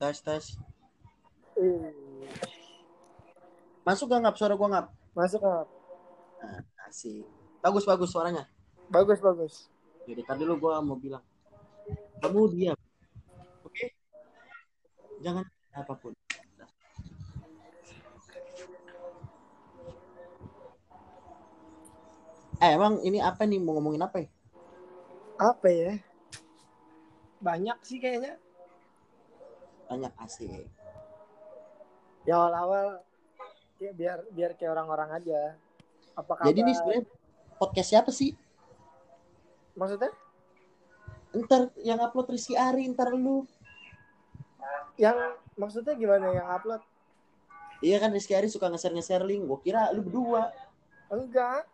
Tes tes. Eh, Masuk gak ngap suara gua ngap? masuk nggak? Nah, asik. Bagus bagus suaranya. Bagus bagus. Jadi tadi dulu gua mau bilang. Kamu diam. Oke? Jangan apa pun. Eh, emang ini apa nih mau ngomongin apa ya? Apa ya? Banyak sih kayaknya. Banyak asik. Ya awal-awal ya biar biar kayak orang-orang aja. Apa kabar? Jadi ini sebenarnya podcast siapa sih? maksudnya Ntar yang upload Rizky Ari, ntar lu. yang maksudnya gimana yang upload? Iya kan Rizky Ari suka nge-share nge-share link. Gua kira lu berdua. Enggak.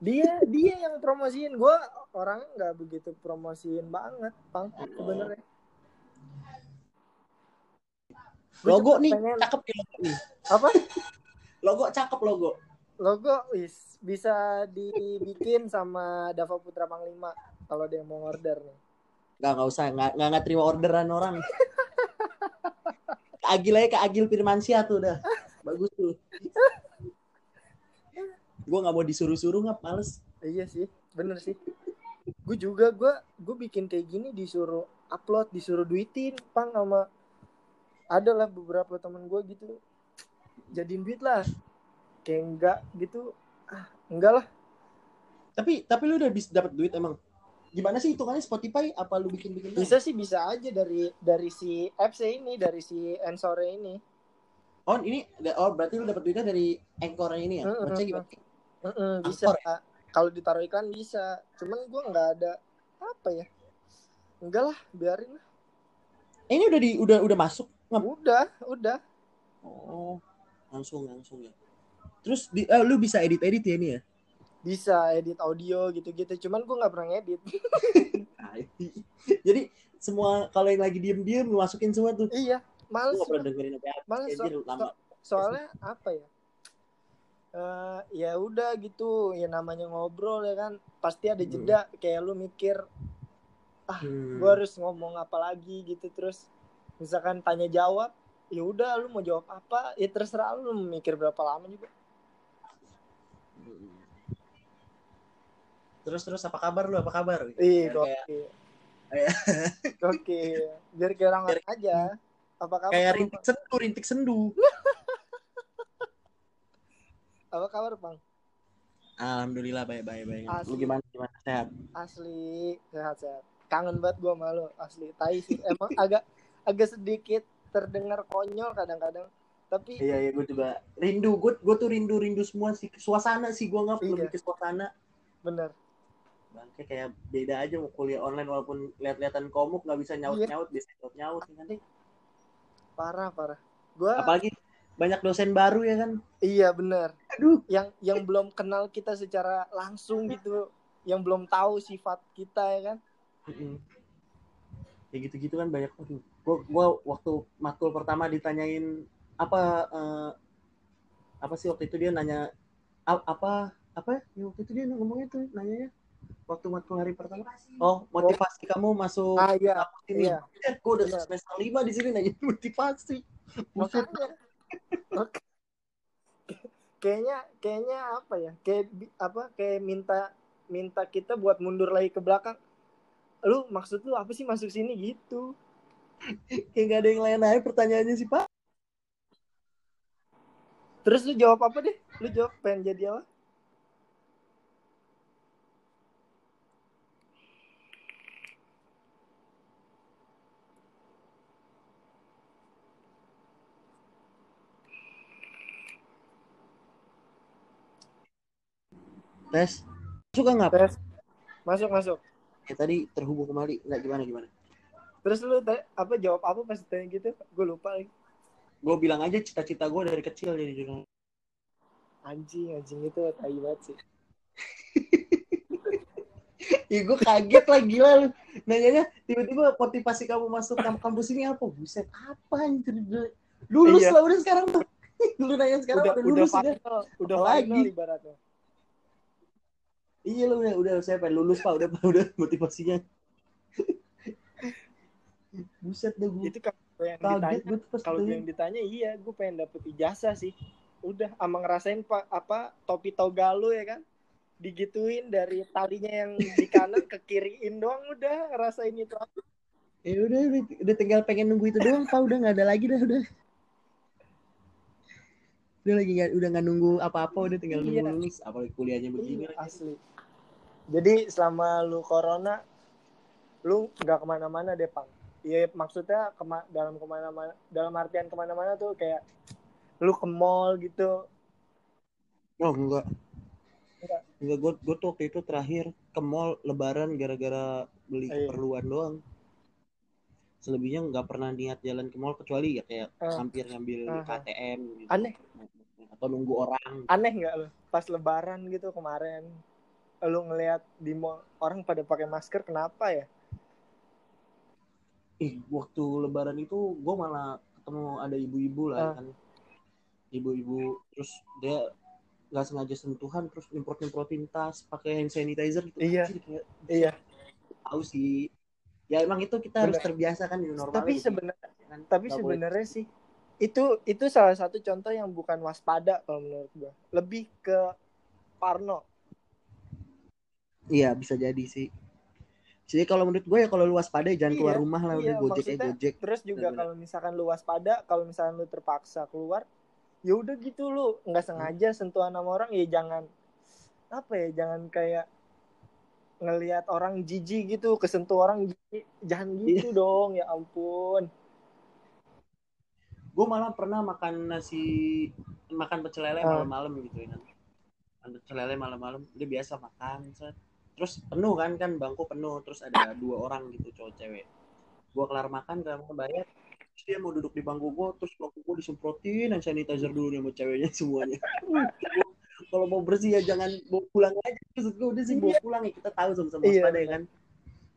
Dia dia yang promosiin gua orang nggak begitu promosiin banget, Bang. Sebenarnya. Gua Logo nih, pengen- cakep nih logo nih. Apa? Logo cakep logo. Logo wis bisa dibikin sama Dava Putra Panglima kalau dia mau order nih. Nggak, nggak usah. Nggak, nggak, nggak terima orderan orang. Kak Agil aja, Kak Agil Firmansyah tuh udah. Bagus tuh. Gue nggak mau disuruh-suruh, nggak males. Iya sih, bener sih. Gue juga gue gue bikin kayak gini disuruh upload, disuruh duitin, pang sama ada lah beberapa temen gue gitu jadiin duit lah kayak enggak gitu ah enggak lah Tapi tapi lu udah bisa dapat duit emang. Gimana sih hitungannya Spotify? Apa lu bikin-bikin? doang? bisa sih bisa aja dari dari si apps ini dari si Ensore ini Oh ini, oh berarti lu dapat duitnya dari anchor ini ya? Mm-mm. Maksudnya gimana? Mm-mm, bisa Angkor kalau ditaruh iklan bisa cuman gue nggak ada apa ya enggak lah biarin lah Eh, ini udah di udah udah masuk. Udah udah Oh, langsung langsung ya. Terus di, eh, lu bisa edit-edit ya ini ya? bisa edit audio gitu-gitu cuman gue nggak pernah ngedit Jadi semua kalau yang lagi diem-diem lu masukin semua tuh. iya males gak pernah dengerin apa males so- lama. so- soalnya apa ya Eh ya udah gitu ya namanya ngobrol ya kan pasti ada Hmm. jeda kayak lu mikir Hmm. gue harus ngomong apa lagi gitu terus misalkan tanya jawab ya udah lu mau jawab apa ya terserah lu, mikir berapa lama juga. Terus terus apa kabar lu? Apa kabar? Ih, Biar oke. Oke. Biar kayak orang orang aja. Apa kabar? Kayak rintik sendu, rintik sendu. Apa kabar, Bang? Alhamdulillah baik baik baik. Lu gimana gimana sehat? Asli sehat-sehat. Kangen banget gua sama lu, asli. Tai sih. Emang agak agak sedikit terdengar konyol kadang-kadang. Tapi Iya iya gue juga rindu. Gue gue tuh rindu rindu semua sih suasana sih gue nggak Iya. lebih ke suasana. bener. Bangke kayak beda aja mau kuliah online walaupun lihat-lihatan komuk nggak bisa nyaut Iya. nyaut bisa nyaut nyaut nanti. Parah, parah. Gua Apalagi banyak dosen baru ya kan. iya bener. Aduh. Yang yang belum kenal kita secara langsung gitu, yang belum tahu sifat kita ya kan. Mm-mm. Kayak gitu-gitu kan banyak. Aduh. Gue gua waktu matkul pertama ditanyain apa eh, apa sih waktu itu dia nanya apa apa ya? Waktu itu dia ngomongnya tuh nanyanya waktu matkul hari pertama. Oh motivasi kamu masuk Ah iya, ini iya. gue udah Benar. semester lima di sini nanya motivasi. Makanya Oke. kayaknya kayaknya apa ya kayak apa kayak minta minta kita buat mundur lagi ke belakang. Lu maksud lu apa sih masuk sini? Gitu kayak gak ada yang lain aja pertanyaannya sih pak. Terus lu jawab apa deh? Lu jawab pengen jadi apa? Tes. Suka nggak tes. Masuk masuk. Ya tadi terhubung kembali. Nggak gimana gimana terus lu apa jawab apa pas tanya gitu gue lupa lagi gue bilang aja cita-cita gue dari kecil jadi jurnalis anjing anjing itu tai banget sih Ih, gue kaget lah gila lu. Nanyanya tiba-tiba motivasi kamu masuk kamp- kampus ini apa? Buset, apa anjir? Lulus Iya. lah udah sekarang tuh. Lu nanya sekarang udah udah, lulus udah. final udah final ibaratnya Iya lu udah udah saya pengen lulus Pak, udah udah motivasinya. Buset deh gue. itu kan yang ditanya kalau yang ditanya iya gue pengen dapet ijazah sih. Udah ama ngerasain pak apa topi toga lu ya kan? Digituin dari talinya yang di kanan ke kiriin doang udah ngerasain itu. Ya udah udah, udah tinggal pengen nunggu itu doang pak. Udah nggak ada lagi dah udah. Udah lagi nggak udah nggak nunggu apa-apa udah tinggal nunggu Iya. lulus apalagi kuliahnya begini Iya, asli. Jadi selama lu corona lu nggak ke mana-mana deh pang Iya maksudnya kema dalam ke mana-mana dalam artian ke mana-mana tuh kayak lu ke mall gitu oh enggak Enggak. enggak gue gue tuh waktu itu terakhir ke mall lebaran gara-gara beli Iya. keperluan doang selebihnya nggak pernah niat jalan ke mall kecuali ya kayak Ah. hampir ngambil Ah. KTM gitu. Aneh. atau nunggu orang aneh nggak lu pas lebaran gitu kemarin lu ngelihat di mall orang pada pakai masker kenapa ya ih waktu lebaran itu gue malah ketemu ada ibu-ibu lah Ah. kan ibu-ibu terus dia nggak sengaja sentuhan terus nyemprot nyemprotin tas pakai hand sanitizer gitu Iya. Anjir, kayak iya tahu sih ya emang itu kita harus Bener. terbiasa kan di normal tapi sebenarnya kan. tapi sebenarnya sih itu itu salah satu contoh yang bukan waspada kalau menurut gua lebih ke parno iya bisa jadi sih jadi kalau menurut gue ya kalau lu waspada ya jangan Iya, keluar rumah lah udah iya, gojek eh maksudnya gojek terus juga kalau misalkan lu waspada kalau misalkan lu terpaksa keluar ya udah gitu lu. Nggak sengaja sentuhan sama orang ya jangan apa ya jangan kayak ngelihat orang jijik gitu kesentuh orang jijik. Jangan gitu dong ya ampun. Gue malah pernah makan nasi makan pecel lele Ah. malam-malam gitu ya kan makan pecel lele malam-malam dia biasa makan set. Terus penuh kan kan bangku penuh terus ada dua orang gitu cowok cewek. Gue kelar makan kelar makan bayar. Terus dia mau duduk di bangku gue terus bangku gue disemprotin dan sanitizer dulu nih sama ceweknya semuanya. Kalau mau bersih ya jangan bawa pulang aja. Maksud gue udah sih bawa pulang ya kita tahu sama-sama Iya, waspada ya kan.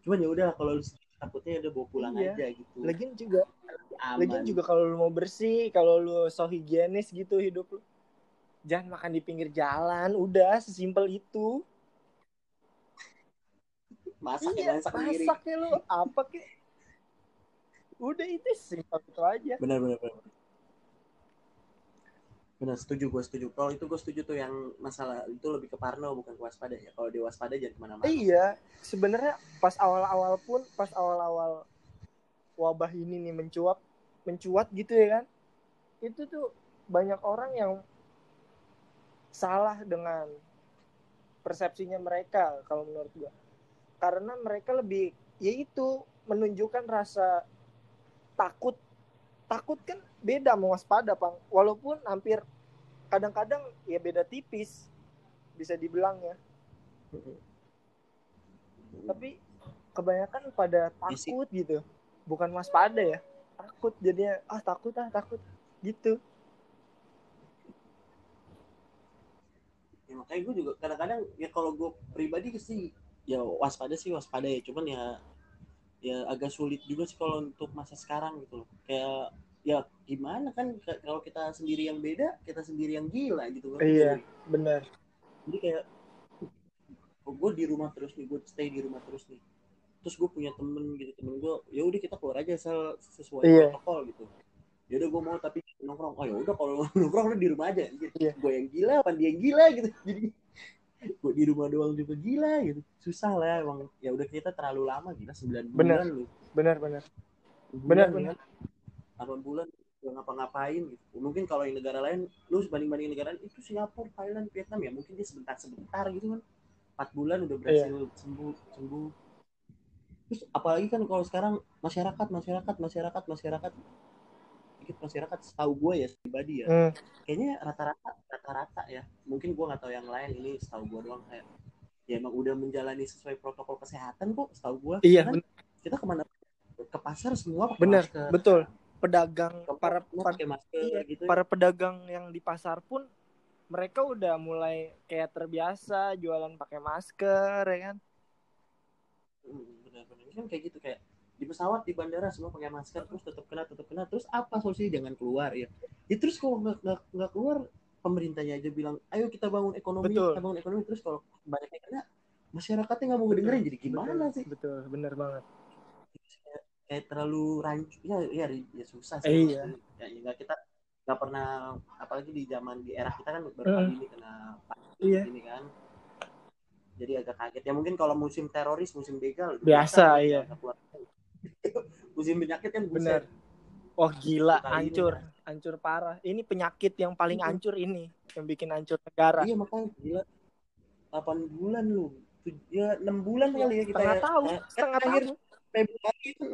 Cuman ya udah kalau takutnya udah bawa pulang Iya. aja gitu. Lagian juga aman. lagian juga kalau lu mau bersih kalau lu so higienis gitu hidup lu jangan makan di pinggir jalan udah sesimpel itu masak iya ya masak sendiri. masaknya lu. Apa kek udah itu simpel itu aja. Benar benar benar. Benar setuju gue setuju. Kalau itu gue setuju tuh yang masalah itu lebih ke parno bukan ke waspada ya. Kalau di waspada jangan ke mana-mana. Iya sebenarnya pas awal-awal pun pas awal-awal wabah ini nih mencuat mencuat gitu ya kan itu tuh banyak orang yang salah dengan persepsinya mereka kalau menurut gua karena mereka lebih yaitu menunjukkan rasa takut. Takut kan beda sama waspada pang. Walaupun hampir kadang-kadang ya beda tipis bisa dibilang ya. Tapi kebanyakan pada takut gitu. Bukan waspada ya. Takut jadinya ah takut ah takut. Gitu. Ya, makanya gue juga kadang-kadang ya kalau gue pribadi sih ya waspada sih waspada ya. Cuman ya ya agak sulit juga sih kalau untuk masa sekarang gitu loh. Kayak ya gimana kan kalau kita sendiri yang beda kita sendiri yang gila gitu kan. Iya. benar. jadi kayak oh, gue di rumah terus nih gue stay di rumah terus nih. Terus gue punya temen gitu temen gue ya udah kita keluar aja asal sesuai Iya. protokol gitu. Ya udah gue mau tapi nongkrong. Oh ya udah kalau nongkrong lu di rumah aja. Gitu. Iya. gue yang gila apa dia yang gila? Gitu. Jadi gue di rumah doang juga gila gitu. Susah lah emang. Ya udah kita terlalu lama gila. 9 bulan Bener. lu. Benar benar. Ya bener. kan? 8 bulan gak ngapa-ngapain gitu. Mungkin kalau yang negara lain lu banding-banding negara lain itu Singapura Thailand Vietnam ya. Mungkin dia sebentar-sebentar gitu kan. 4 bulan udah berhasil Iya. sembuh sembuh. Terus apalagi kan kalau sekarang masyarakat masyarakat masyarakat masyarakat dikit masyarakat setahu gue ya pribadi ya. Hmm, kayaknya rata-rata rata-rata ya. Mungkin gue nggak tahu yang lain ini setahu gue doang kayak ya emang udah menjalani sesuai protokol kesehatan kok setahu gue iya kan kita ke mana ke pasar semua pakai benar masker. betul. Pedagang Ke para pakai masker iya, gitu para pedagang yang di pasar pun mereka udah mulai kayak terbiasa jualan pakai masker ya kan? Hmm, benar-benar kan kayak gitu kayak di pesawat di bandara semua pakai masker terus tetap kena tetap kena terus apa solusinya? Jangan keluar ya. Ya terus kalau nggak nggak nggak keluar pemerintahnya aja bilang ayo kita bangun ekonomi Betul. kita bangun ekonomi. Terus kalau banyak yang kena masyarakatnya nggak mau ngedengerin jadi gimana betul, sih? betul benar banget. Kayak terlalu rancu ya ya, ya susah sih. Eh, iya. ya, ya kita nggak pernah apalagi di zaman di era kita kan baru kali ini kena pandemi Iya. ini kan. Jadi agak kaget. Ya mungkin kalau musim teroris musim begal Biasa, ya, iya. Musim penyakit kan Bener. buset. Wah gila, Kali ini, hancur, hancur parah. Ini penyakit yang paling Iya. hancur ini, yang bikin hancur negara. iya makanya gila 8 bulan lu ya 6 bulan kali ya kita Setengah ya. tahun, Eh, setengah akhir tahun. Februari itu.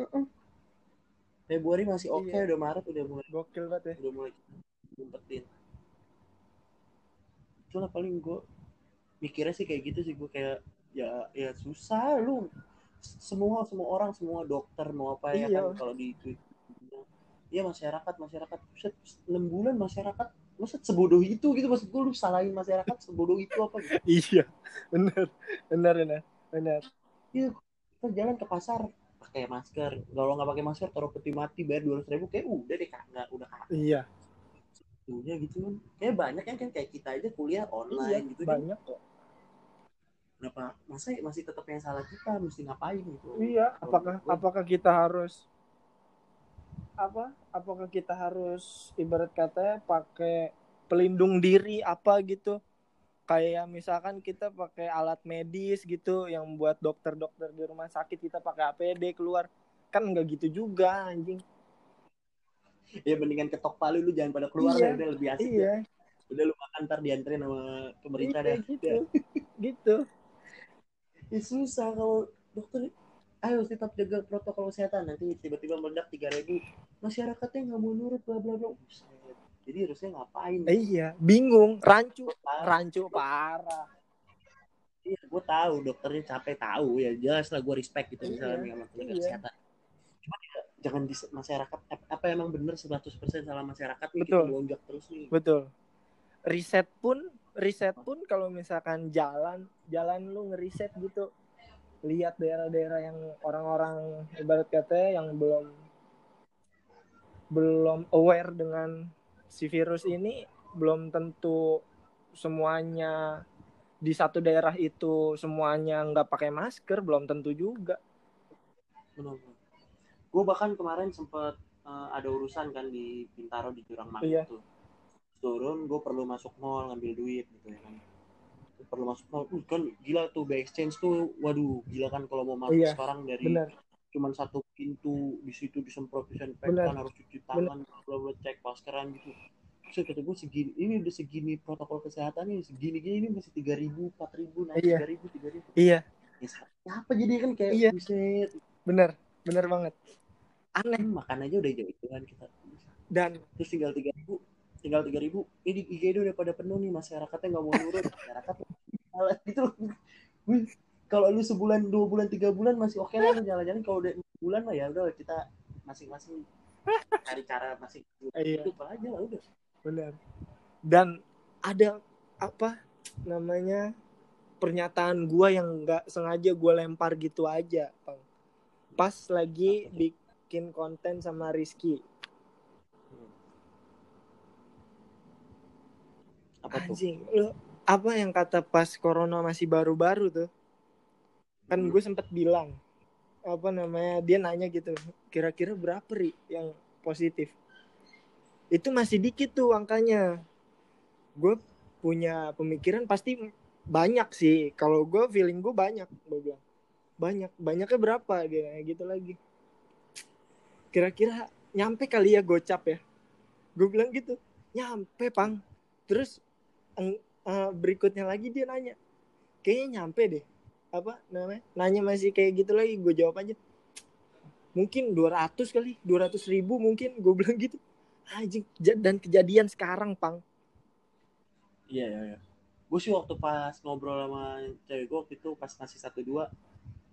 Februari masih oke Iya. udah Maret udah mulai Gokil banget ya. udah mulai ngumpetin itulah paling gue mikirnya sih kayak gitu sih gue kayak ya ya susah lu semua semua orang semua dokter mau apa ya Iya. kan kalau di Twitter. Ya masyarakat masyarakat. Buset, enam bulan masyarakat maksud sebodoh itu gitu maksud gue lu salahin masyarakat sebodoh itu apa gitu? Iya, bener, bener, bener, bener. kita jalan ke pasar pakai masker. Kalau nggak pakai masker taruh peti mati bayar dua ribu kayak udah deh kagak udah kagak Iya, Udah gitu. Kan kayak banyak yang kan kayak kita aja kuliah iya, online gitu kan. banyak kok. Kenapa masa masih tetap yang salah kita mesti ngapain gitu Iya, apakah gua- apakah kita harus apa? Apakah kita harus ibarat katanya pakai pelindung diri apa gitu? Kayak misalkan kita pakai alat medis gitu yang buat dokter-dokter di rumah sakit kita pakai APD keluar. Kan nggak gitu juga anjing. ya mendingan ketok palu lu jangan pada keluar Iya, lah udah lebih asik ya. Iya, udah lu makan ntar dianterin sama pemerintah iya dah gitu. gitu. Ya, susah kalau dokter ayo tetap jaga protokol kesehatan nanti tiba-tiba meledak tiga ribu masyarakatnya nggak mau nurut bla bla bla jadi harusnya ngapain Eh, iya, bingung, rancu, Parah. rancu parah. Iya, gue tahu dokternya capek tahu ya jelas lah gue respect gitu misalnya Iya, sama tenaga iya. kesehatan. Cuma ya, jangan di masyarakat ap- apa emang bener 100% salah masyarakat nih Betul. kita lonjak terus nih. Betul. Riset pun riset pun kalau misalkan jalan jalan lu ngeriset gitu lihat daerah-daerah yang orang-orang ibarat kata yang belum belum aware dengan si virus ini belum tentu semuanya di satu daerah itu semuanya nggak pakai masker belum tentu juga Bener. Gue bahkan kemarin sempet eh, ada urusan kan di Bintaro di Jurang Mangga Iya. tuh. Turun gue perlu masuk mall ngambil duit gitu ya kan. Perlu masuk mall, uh, kan gila tuh by exchange tuh, waduh gila kan kalau mau masuk Iya, sekarang dari benar. cuman satu pintu di situ disemprot Bener. disinfektan harus cuci tangan bla bla cek maskeran gitu. Saya kata gue segini ini udah segini protokol kesehatan ini segini gini ini masih tiga ribu empat ribu naik Iya. tiga ribu tiga ribu. Iya. Ya apa jadi kan kayak Iya. buset. Bener bener banget. Aneh makan aja udah jauh kan kita. Dan terus tinggal tiga ribu tinggal tiga ribu. Ini IGD udah pada penuh nih masyarakatnya nggak mau nurut. Masyarakat gitu. Kalau lu sebulan dua bulan tiga bulan masih oke lah lu jalan-jalan. Kalau udah bulan mah ya udah kita masing-masing cari cara masing Iya. hidup aja lah udah. Benar. Dan ada apa namanya pernyataan gua yang nggak sengaja gua lempar gitu aja Bang. pas lagi bikin konten sama Rizky apa tuh? Anjing lu apa yang kata pas corona masih baru-baru tuh? Kan Hmm. gue sempet bilang apa namanya dia nanya gitu kira-kira berapa ri yang positif? Itu masih dikit tuh angkanya. Gue punya pemikiran pasti banyak sih. Kalau gue feeling gue banyak gue bilang. Banyak banyaknya berapa? Dia nanya gitu lagi. Kira-kira nyampe kali ya gocap ya? Gue bilang gitu nyampe pang. Terus eh, berikutnya lagi dia nanya. Kayaknya nyampe deh. Apa namanya? Nanya masih kayak gitu lagi gue jawab aja. Mungkin 200 kali 200 ribu mungkin gue bilang gitu. Anjing dan kejadian sekarang pang. Iya iya iya. Gue sih waktu pas ngobrol sama cewek gue waktu itu pas masih satu dua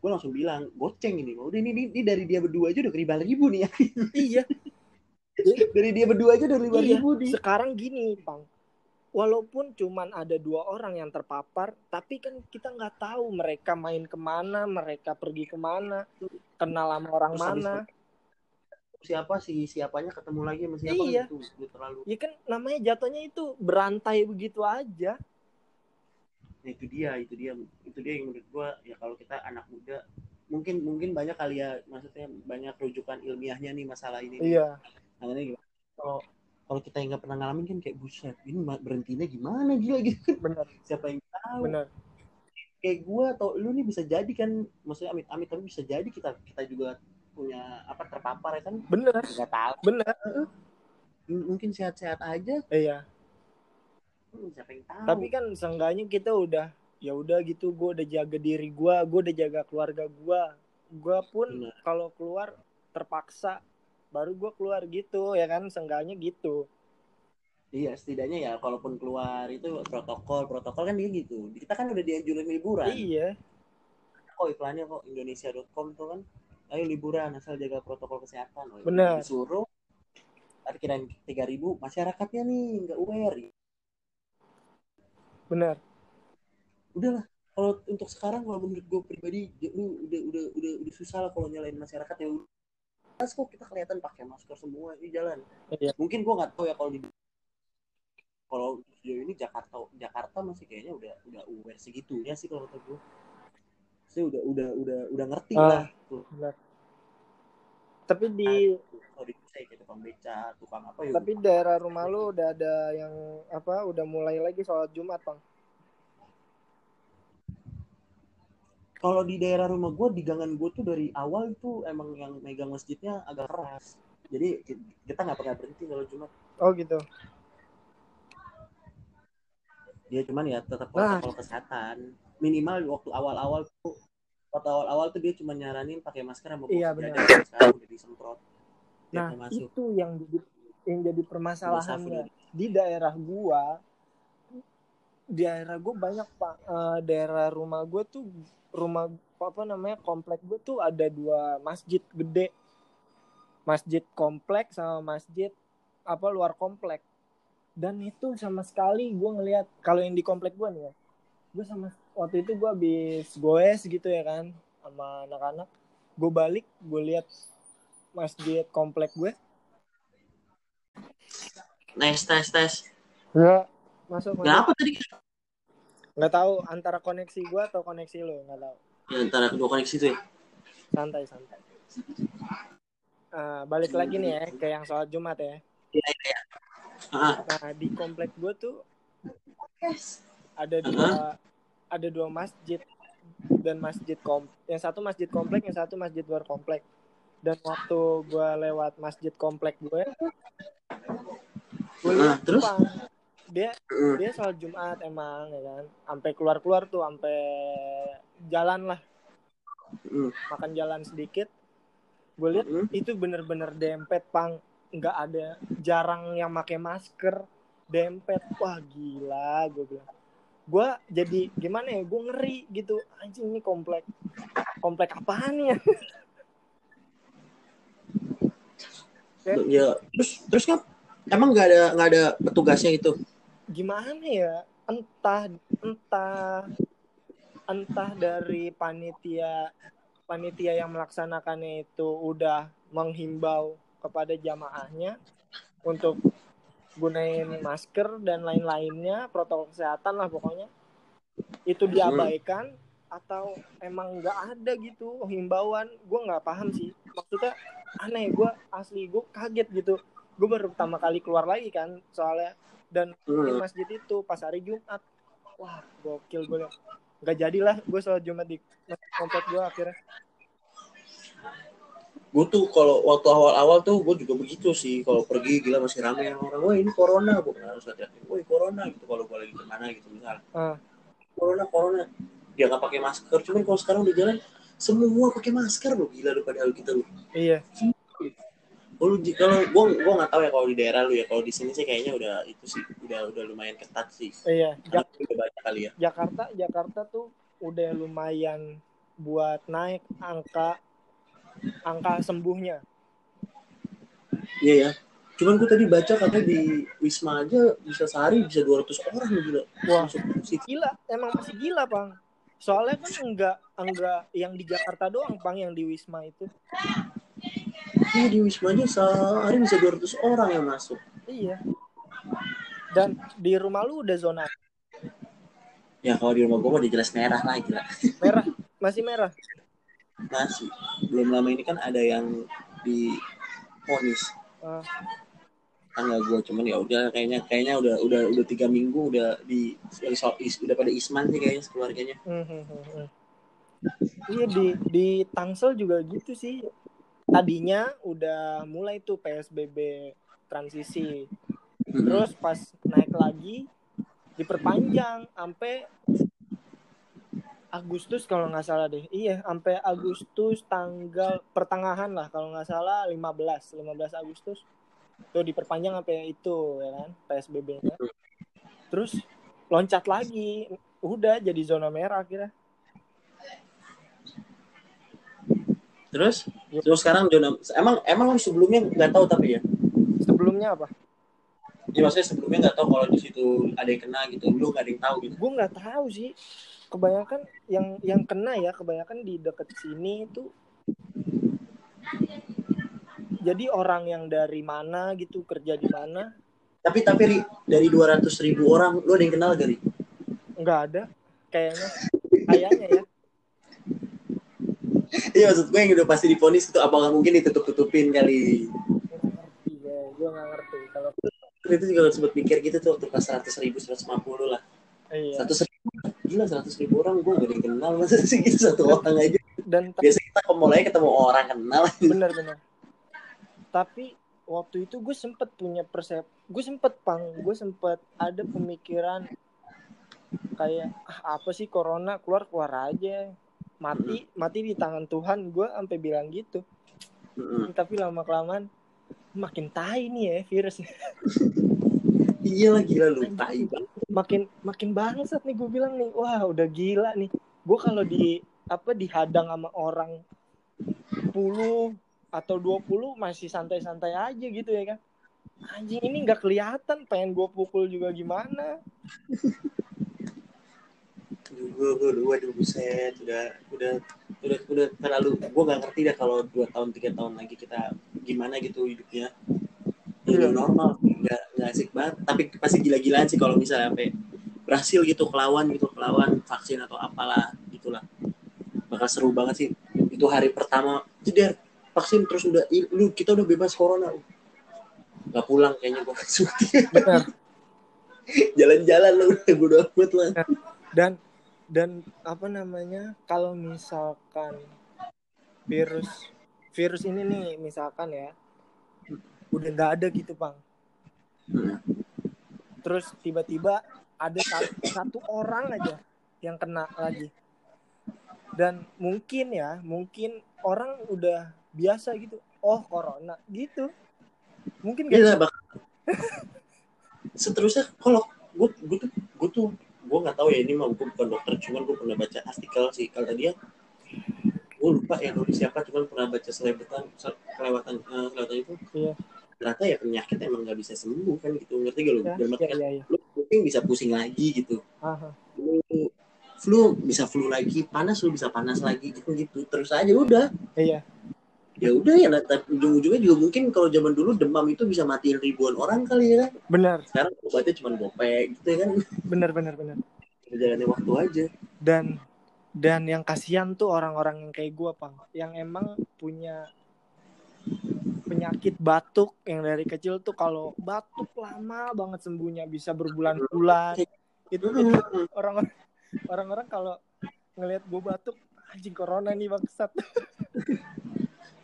gue langsung bilang goceng ini udah ini, ini, ini dari dia berdua aja udah lima ribu nih. Ya iya. Dari dia berdua aja udah lima Iya. ribu nih. Sekarang gini pang walaupun cuman ada dua orang yang terpapar tapi kan kita nggak tahu mereka main ke mana mereka pergi ke mana kenal sama orang Terus mana siapa sih siapanya ketemu lagi sama siapa Iya. gitu terlalu ya kan namanya jatuhnya itu berantai begitu aja Nah, itu dia itu dia itu dia yang menurut gua ya kalau kita anak muda mungkin mungkin banyak kali ya maksudnya banyak rujukan ilmiahnya nih masalah ini. Iya. Nah, ini gimana? Kalau kalau kita yang nggak pernah ngalamin kan kayak buset, ini berhentinya gimana gila gitu. Benar, Siapa yang tahu? benar. Kayak gue atau lu nih bisa jadi kan, maksudnya amit-amit tapi bisa jadi kita kita juga punya apa terpapar ya kan Benar, nggak tahu. benar. M- Mungkin sehat-sehat aja, Iya. Hmm, siapa yang tahu? Tapi kan seenggaknya kita udah ya udah gitu gue udah jaga diri gue gue udah jaga keluarga gue gue pun kalau keluar terpaksa baru gue keluar gitu ya kan seenggaknya gitu Iya, setidaknya ya kalaupun keluar itu protokol, protokol kan dia gitu. Kita kan udah dianjurin liburan. iya Kok iklannya kok indonesia.com tuh kan. Ayo liburan asal jaga protokol kesehatan. Oh, Benar. Disuruh tadi kirain 3000 masyarakatnya nih nggak aware. benar Udahlah. Kalau untuk sekarang kalau menurut gue pribadi lu udah udah udah udah susah lah kalau nyalain masyarakat ya Pas kok kita kelihatan pakai masker semua ini jalan. Iya. Mungkin gua nggak tahu ya kalau di kalau sejauh ini Jakarta Jakarta masih kayaknya udah udah aware segitunya sih kalau kata gue. Saya udah udah udah udah ngerti Ah. lah tuh. benar tapi di Kalau di saya kayak tukang beca, tukang apa ya. tapi daerah rumah lu udah ada yang apa udah mulai lagi sholat jumat bang Kalau di daerah rumah gue di gangan gue tuh dari awal itu emang yang megang masjidnya agak keras. Jadi ki- kita nggak pernah berhenti kalau Jumat. oh gitu Dia cuman ya tetap Nah. protokol kesehatan. Minimal waktu awal-awal tuh waktu awal-awal tuh dia cuma nyaranin pakai masker sama Iya, benar. Sekarang udah disemprot. Nah masuk. itu yang jadi yang jadi permasalahannya di daerah gua di daerah gua banyak pak Eh, daerah rumah gua tuh rumah apa namanya komplek gua tuh ada dua masjid gede. Masjid komplek sama masjid apa luar komplek. Dan itu sama sekali gua ngelihat kalau yang di komplek gua nih ya gue sama waktu itu gua habis goes gitu ya kan sama anak-anak. Gue balik gue lihat masjid komplek gue Tes tes tes. ya. Masuk masuk. apa tadi? Nggak tahu antara koneksi gua atau koneksi lo nggak tahu. Ya, antara kedua koneksi itu ya. santai santai. Ah, balik lagi nih ya ke yang soal Jumat ya. Ah, nah di komplek gua tuh ada dua ada dua masjid dan masjid kom yang satu masjid komplek yang satu masjid luar komplek. Dan waktu gua lewat masjid komplek gue gue Ah, lihat terus? Dia dia soal Jumat emang ya kan. Sampai keluar keluar tuh sampai jalan lah. Makan jalan sedikit. Gue lihat itu bener-bener dempet pang. Nggak ada jarang yang pakai masker dempet. Wah gila gue bilang. Gue jadi gimana ya gue ngeri gitu. Anjing ini komplek komplek apaan ya? Ya, terus terus kan emang nggak ada nggak ada petugasnya itu. Gimana ya entah entah entah dari panitia panitia yang melaksanakannya itu udah menghimbau kepada jamaahnya untuk gunain masker dan lain-lainnya protokol kesehatan lah pokoknya. Itu diabaikan atau emang nggak ada gitu himbauan? Gue nggak paham sih. Maksudnya aneh gue asli gue kaget gitu. Gue baru pertama kali keluar lagi kan soalnya dan di Hmm. masjid itu pas hari Jumat wah gokil gue nggak jadilah gue soal Jumat di komplek gue akhirnya Gue tuh kalau waktu awal-awal tuh gue juga begitu sih. Kalau pergi gila masih ramai yang orang. Wah ini corona, gue harus hati-hati. Woi corona gitu kalau gue lagi ke mana gitu misal. Ah. Corona, corona. Dia nggak pakai masker. Cuman kalau sekarang di jalan semua pakai masker loh gila lu padahal kita lu. iya Kalau di- kalau gue gue nggak tahu ya kalau di daerah lu ya. Kalau di sini sih kayaknya udah itu sih udah udah lumayan ketat sih. iya Karena Jak- udah banyak kali ya. Jakarta Jakarta tuh udah lumayan buat naik angka angka sembuhnya Iya ya. Cuman gue tadi baca katanya di Wisma aja bisa sehari bisa 200 orang gila. Wah. Gila emang masih gila bang soalnya kan enggak enggak yang di Jakarta doang bang yang di Wisma itu Iya di Wisma aja sehari bisa 200 orang yang masuk. iya dan di rumah lu udah zona Ya kalau di rumah gue mah udah jelas merah lah gila. merah masih merah masih belum lama ini kan ada yang di ponis Ah, tangga gue cuman ya udah kayaknya kayaknya udah udah udah tiga minggu udah di udah, udah pada isman sih kayaknya keluarganya hmm, hmm, hmm. Iya di di Tangsel juga gitu sih. Tadinya udah mulai tuh PSBB transisi. Terus pas naik lagi diperpanjang sampai Agustus kalau nggak salah deh. Iya, sampai Agustus tanggal pertengahan lah kalau nggak salah 15, 15 Agustus. Tuh diperpanjang sampai itu ya kan PSBB-nya. Terus loncat lagi. Udah jadi zona merah kira. Terus terus sekarang zona emang emang lu sebelumnya nggak tahu tapi ya Sebelumnya apa? ya maksudnya sebelumnya nggak tahu kalau di situ ada yang kena gitu lu nggak ada yang tahu gitu Gue nggak tahu sih. Kebanyakan yang yang kena ya, kebanyakan di deket sini itu jadi orang yang dari mana gitu kerja di mana tapi tapi Ri, dari 200 ribu orang lu ada yang kenal gak Ri? nggak ada kayaknya kayaknya ya iya maksud gue yang udah pasti diponis itu apa nggak mungkin ditutup tutupin kali. Nggak ngerti ya gue nggak ngerti. Kalau itu juga sempat pikir gitu tuh waktu pas 100 ribu 150 lah. Iya. 100 ribu? Gila 100 ribu orang gue gak ada yang kenal. Masa sih gitu satu orang aja? Dan ta- biasa kita ke mall ketemu orang kenal. Bener-bener tapi waktu itu gue sempet punya persep gue sempet pang. Gue sempet ada pemikiran kayak ah, apa sih corona? Keluar keluar aja mati mati di tangan Tuhan. Gue sampai bilang gitu. Mm-mm. tapi lama kelamaan makin tai nih ya virus. Iya lah gila lu tai banget. Makin makin bangsat nih gue bilang nih. Wah udah gila nih. Gue kalau di apa dihadang sama orang 10 atau 20 masih santai-santai aja gitu ya kan? Anjing ini nggak kelihatan. Pengen gue pukul juga gimana gue gue gue udah buset udah udah udah udah terlalu gue gak ngerti dah kalau dua tahun tiga tahun lagi kita gimana gitu hidupnya. Iya. Udah normal nggak nggak asik banget. Tapi pasti gila-gilaan sih kalau misalnya sampai berhasil gitu kelawan gitu kelawan vaksin atau apalah gitulah. Bakal seru banget sih. Itu hari pertama jeder vaksin terus udah lu kita udah bebas corona. Nggak pulang kayaknya gue benar. Jalan-jalan lu udah gue amat lah. Dan dan apa namanya kalau misalkan virus virus ini nih misalkan ya udah nggak ada gitu bang. Hmm. terus tiba-tiba ada satu, satu orang aja yang kena lagi. Dan mungkin ya mungkin orang udah biasa gitu oh corona gitu. Mungkin gak bak seterusnya kalau gue gue tuh gue tuh gue nggak tahu ya ini mah gue bukan dokter cuman gue pernah baca artikel sih. Kalau tadi ya gue lupa ya nulis siapa cuman pernah baca selebetan kelewatan eh, kelewatan itu. Iya. ternyata ya penyakit emang nggak bisa sembuh kan gitu. Ngerti gak lu? Ya, dalam ya, arti kan ya, ya. lu mungkin bisa pusing lagi gitu. Aha. lu flu bisa flu lagi panas lu bisa panas lagi gitu gitu terus aja udah. Iya ya udah ya nah, tapi ujung-ujungnya juga mungkin kalau zaman dulu demam itu bisa matiin ribuan orang kali ya kan? Benar. Sekarang obatnya cuma gopek gitu ya kan? Benar benar benar. Berjalannya waktu aja. Dan dan yang kasihan tuh orang-orang yang kayak gue pang. Yang emang punya penyakit batuk yang dari kecil tuh kalau batuk lama banget sembuhnya bisa berbulan-bulan. Itu orang-orang orang-orang kalau ngelihat gue batuk anjing corona nih bangsat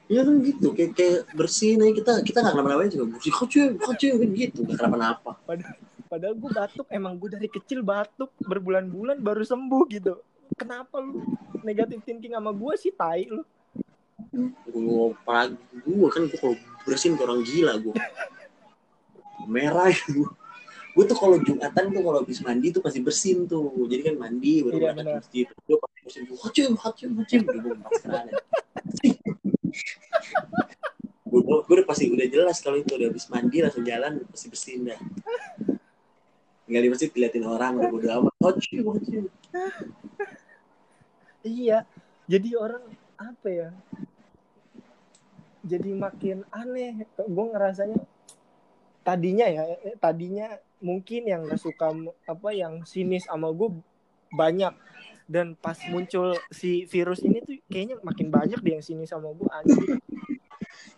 Iya kan gitu, kayak, kayak bersih nih kita kita nggak kenapa-napa juga bersih kocok kocok kan gitu nggak kenapa-napa. padahal gue batuk emang gue dari kecil batuk berbulan-bulan baru sembuh gitu kenapa lu negatif thinking sama gue sih tai lu Gue pagi gue kan gue kalau bersihin kayak orang gila gue merah ya gue. Gue tuh kalau jumatan tuh kalau habis mandi tuh pasti bersin tuh. Jadi kan mandi baru Iya, berangkat ke masjid. Gue pasti bersin kocok kocok kocok udah gue maskeran. Gue gue udah pasti udah jelas kalau itu udah habis mandi langsung jalan pasti bersin dah. Tinggal di masjid diliatin orang udah bodo amat. Kocok kocok. Iya, jadi orang apa ya? Jadi makin aneh. Gue ngerasanya tadinya ya, eh, tadinya mungkin yang gak suka apa yang sinis sama gue banyak. Dan pas muncul si virus ini tuh kayaknya makin banyak deh yang sini sama gue anjing.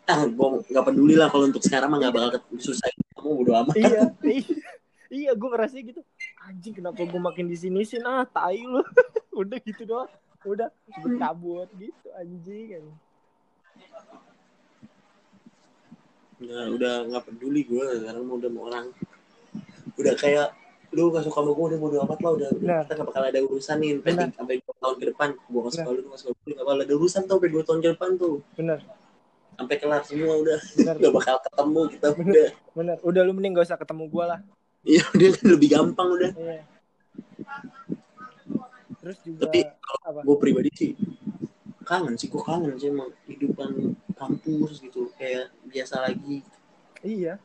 Ah gue nggak peduli lah kalau untuk sekarang mah nggak bakal susah kamu bodo amat. Iya iya, iya gue ngerasa gitu. Anjing kenapa gue makin di sini sih? Nah tai lu. Udah gitu doang. Udah gue cabut gitu anjing, anjing. udah udah nggak peduli gue sekarang mau udah mau orang. Udah kayak lu gak suka sama gue udah bodo amat lah udah, Benar. kita gak bakal ada urusan nih sampai, Benar. sampai dua tahun ke depan. Gue gak suka Benar. lu gak suka gue gak bakal ada urusan tuh sampai dua tahun ke depan tuh. Bener sampai kelar semua udah. Bener gak bakal ketemu kita Bener. udah. Bener udah lu mending gak usah ketemu gue lah. Iya udah lebih gampang udah. Iya. Terus juga Tapi apa? gue pribadi sih kangen sih gue kangen sih emang kehidupan kampus gitu. Kayak biasa lagi. Iya.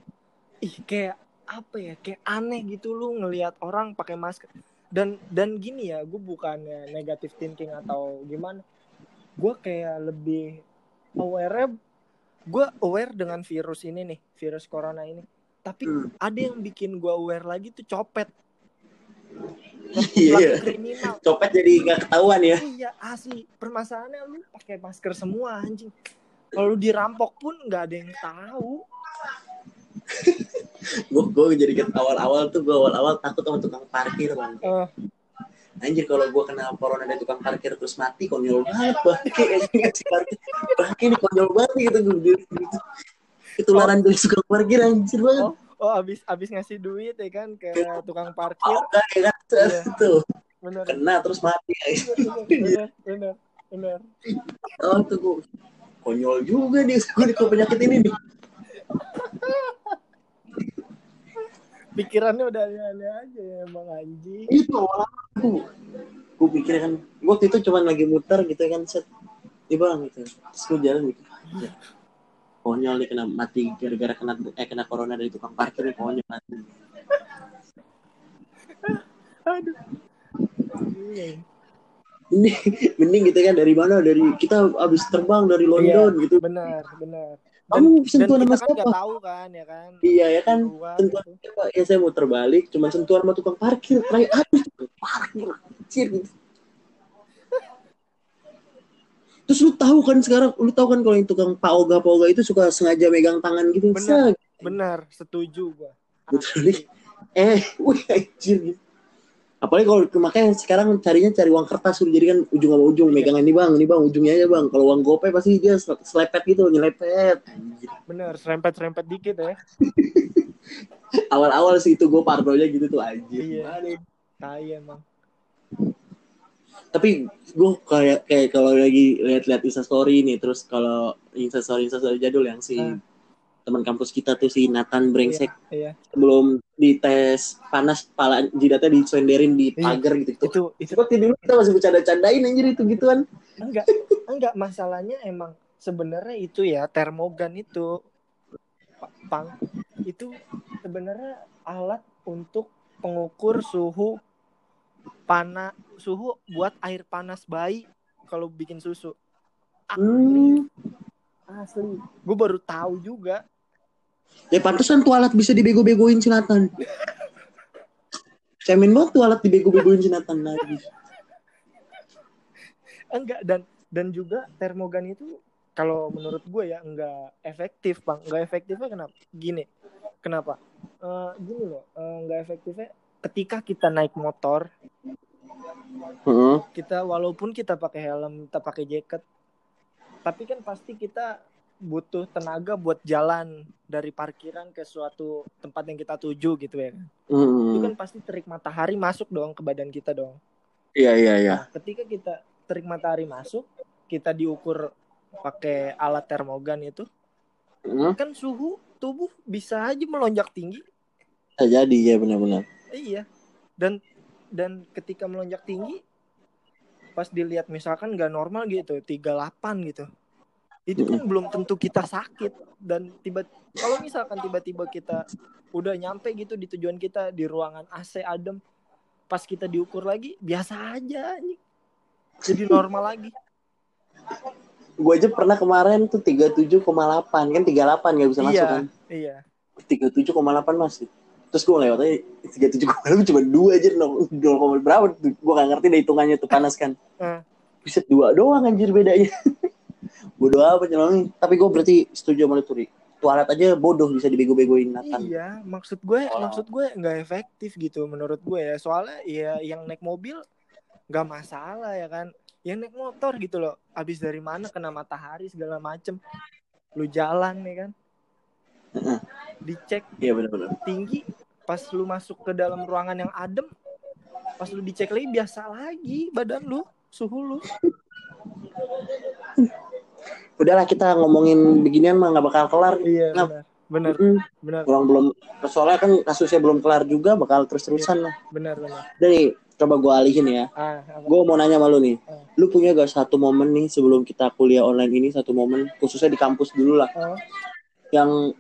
Ih kayak apa ya? Kayak aneh gitu lu ngelihat orang pakai masker. Dan dan gini ya, gue bukannya negatif thinking atau gimana. Gue kayak lebih aware gue aware dengan virus ini nih, virus corona ini. Tapi Hmm. ada yang bikin gue aware lagi tuh copet. Iya. Kriminal. copet jadi gak ketahuan ya Iya asli. Permasalahannya lu pakai masker semua anjing. Kalau dirampok pun nggak ada yang tahu. gue gue jadi awal-awal tuh gue awal-awal takut sama tukang parkir bang. Eh, anjir kalau gue kena corona dari tukang parkir terus mati konyol banget bang kayak ngasih parkir. Bang ini konyol banget gitu gue gitu. ketularan dari tukang parkir anjir banget. Oh, oh abis abis ngasih duit ya kan ke tukang parkir. oh, enggak ya kan Iya. tuh Bener. kena terus mati bener bener bener oh tuh gue konyol juga nih gue di penyakit ini. nih pikirannya udah aneh-aneh aja ya emang anjing. Itu aku. Gue pikir kan gue waktu itu cuma lagi muter gitu kan set. Di bang gitu terus gue jalan gitu. Anjir. konyol nih kena mati gara-gara kena eh kena corona dari tukang parkir nih konyol mati. Aduh. Iya. mending mending gitu kan dari mana? Dari kita abis terbang dari London gitu. benar benar kamu sentuhan sama kan siapa tahu kan ya kan iya ya kan Keluar sentuhan gitu. siapa ya saya mau terbalik cuma sentuhan sama tukang parkir terakhir aduh parkir anjir gitu Terus lu tahu kan sekarang, lu tahu kan kalau yang tukang paoga paoga itu suka sengaja megang tangan gitu. Benar. Set. benar setuju gua Betul nih. Eh, wih anjir gitu. Apalagi kalau makanya sekarang carinya cari uang kertas suruh jadi kan ujung sama ujung Iya. megang ini bang, ini bang ujungnya aja bang. Kalau uang gopay pasti dia sel- selepet gitu, nyelepet. Anjir. benar serempet serempet dikit ya Awal-awal sih itu gue parnonya gitu tuh anjir. Iya. Ya? tai emang Tapi gue kayak kayak kalau lagi lihat-lihat Insta story nih, terus kalau Insta story Insta story jadul yang si Ah. Teman kampus kita tuh si Nathan Brengsek iya sebelum dites panas pala jidatnya disenderin di Iya. pagar gitu. itu itu Seperti dulu kita masih bercanda-candain anjir itu gituan. enggak enggak masalahnya emang sebenarnya itu ya termogan itu Pa- pang itu sebenarnya alat untuk pengukur suhu panas suhu buat air panas bayi kalau bikin susu Hmm. asli gue baru tahu juga Ya pantesan tuh alat bisa dibego-begoin si Nathan. Cemen banget tuh alat dibego-begoin si Nathan lagi. enggak dan dan juga termogan itu kalau menurut gue ya enggak efektif bang enggak efektifnya kenapa gini kenapa Eh, gini loh eh, enggak efektifnya ketika kita naik motor Heeh. kita walaupun kita pakai helm kita pakai jaket tapi kan pasti kita butuh tenaga buat jalan dari parkiran ke suatu tempat yang kita tuju gitu ya kan. itu kan pasti terik matahari masuk dong ke badan kita dong Iya iya iya. Nah, ketika kita terik matahari masuk, kita diukur pakai alat termogan itu, Heeh. kan suhu tubuh bisa aja melonjak tinggi. Bisa jadi ya benar-benar. Iya. Dan dan ketika melonjak tinggi, pas dilihat misalkan nggak normal gitu, 38 gitu. Itu kan belum tentu kita sakit dan tiba kalau misalkan tiba-tiba kita udah nyampe gitu di tujuan kita di ruangan AC adem, pas kita diukur lagi biasa aja. Jadi normal lagi. Gue aja pernah kemarin tuh 37,8 kan 38 nggak bisa masuk Iya. kan. Iya. 37,8 masih. terus gue tiga tujuh koma cuma dua aja nol nol koma berapa tuh gue gak ngerti deh hitungannya tuh panas kan Eh. bisa dua doang anjir bedanya bodoh apa nyelongi tapi gue berarti setuju sama lu Turi toilet aja bodoh bisa dibego-begoin Nathan Iya, maksud gue, Oh. maksud gue nggak efektif gitu menurut gue ya. Soalnya ya yang naik mobil nggak masalah ya kan. Yang naik motor gitu loh. Abis dari mana kena matahari segala macem. Lu jalan ya kan. Dicek iya benar-benar tinggi. Pas lu masuk ke dalam ruangan yang adem. Pas lu dicek lagi biasa lagi badan lu, suhu lu. Udahlah kita ngomongin beginian mah nggak bakal kelar. Iya Nah. benar. Benar, orang belum soalnya kan kasusnya belum kelar juga bakal terus-terusan lah. benar, benar. dari coba gue alihin ya. Ah, gue mau nanya sama lu nih. Hmm. lu punya gak satu momen nih sebelum kita kuliah online ini satu momen khususnya di kampus dulu lah. Oh, yang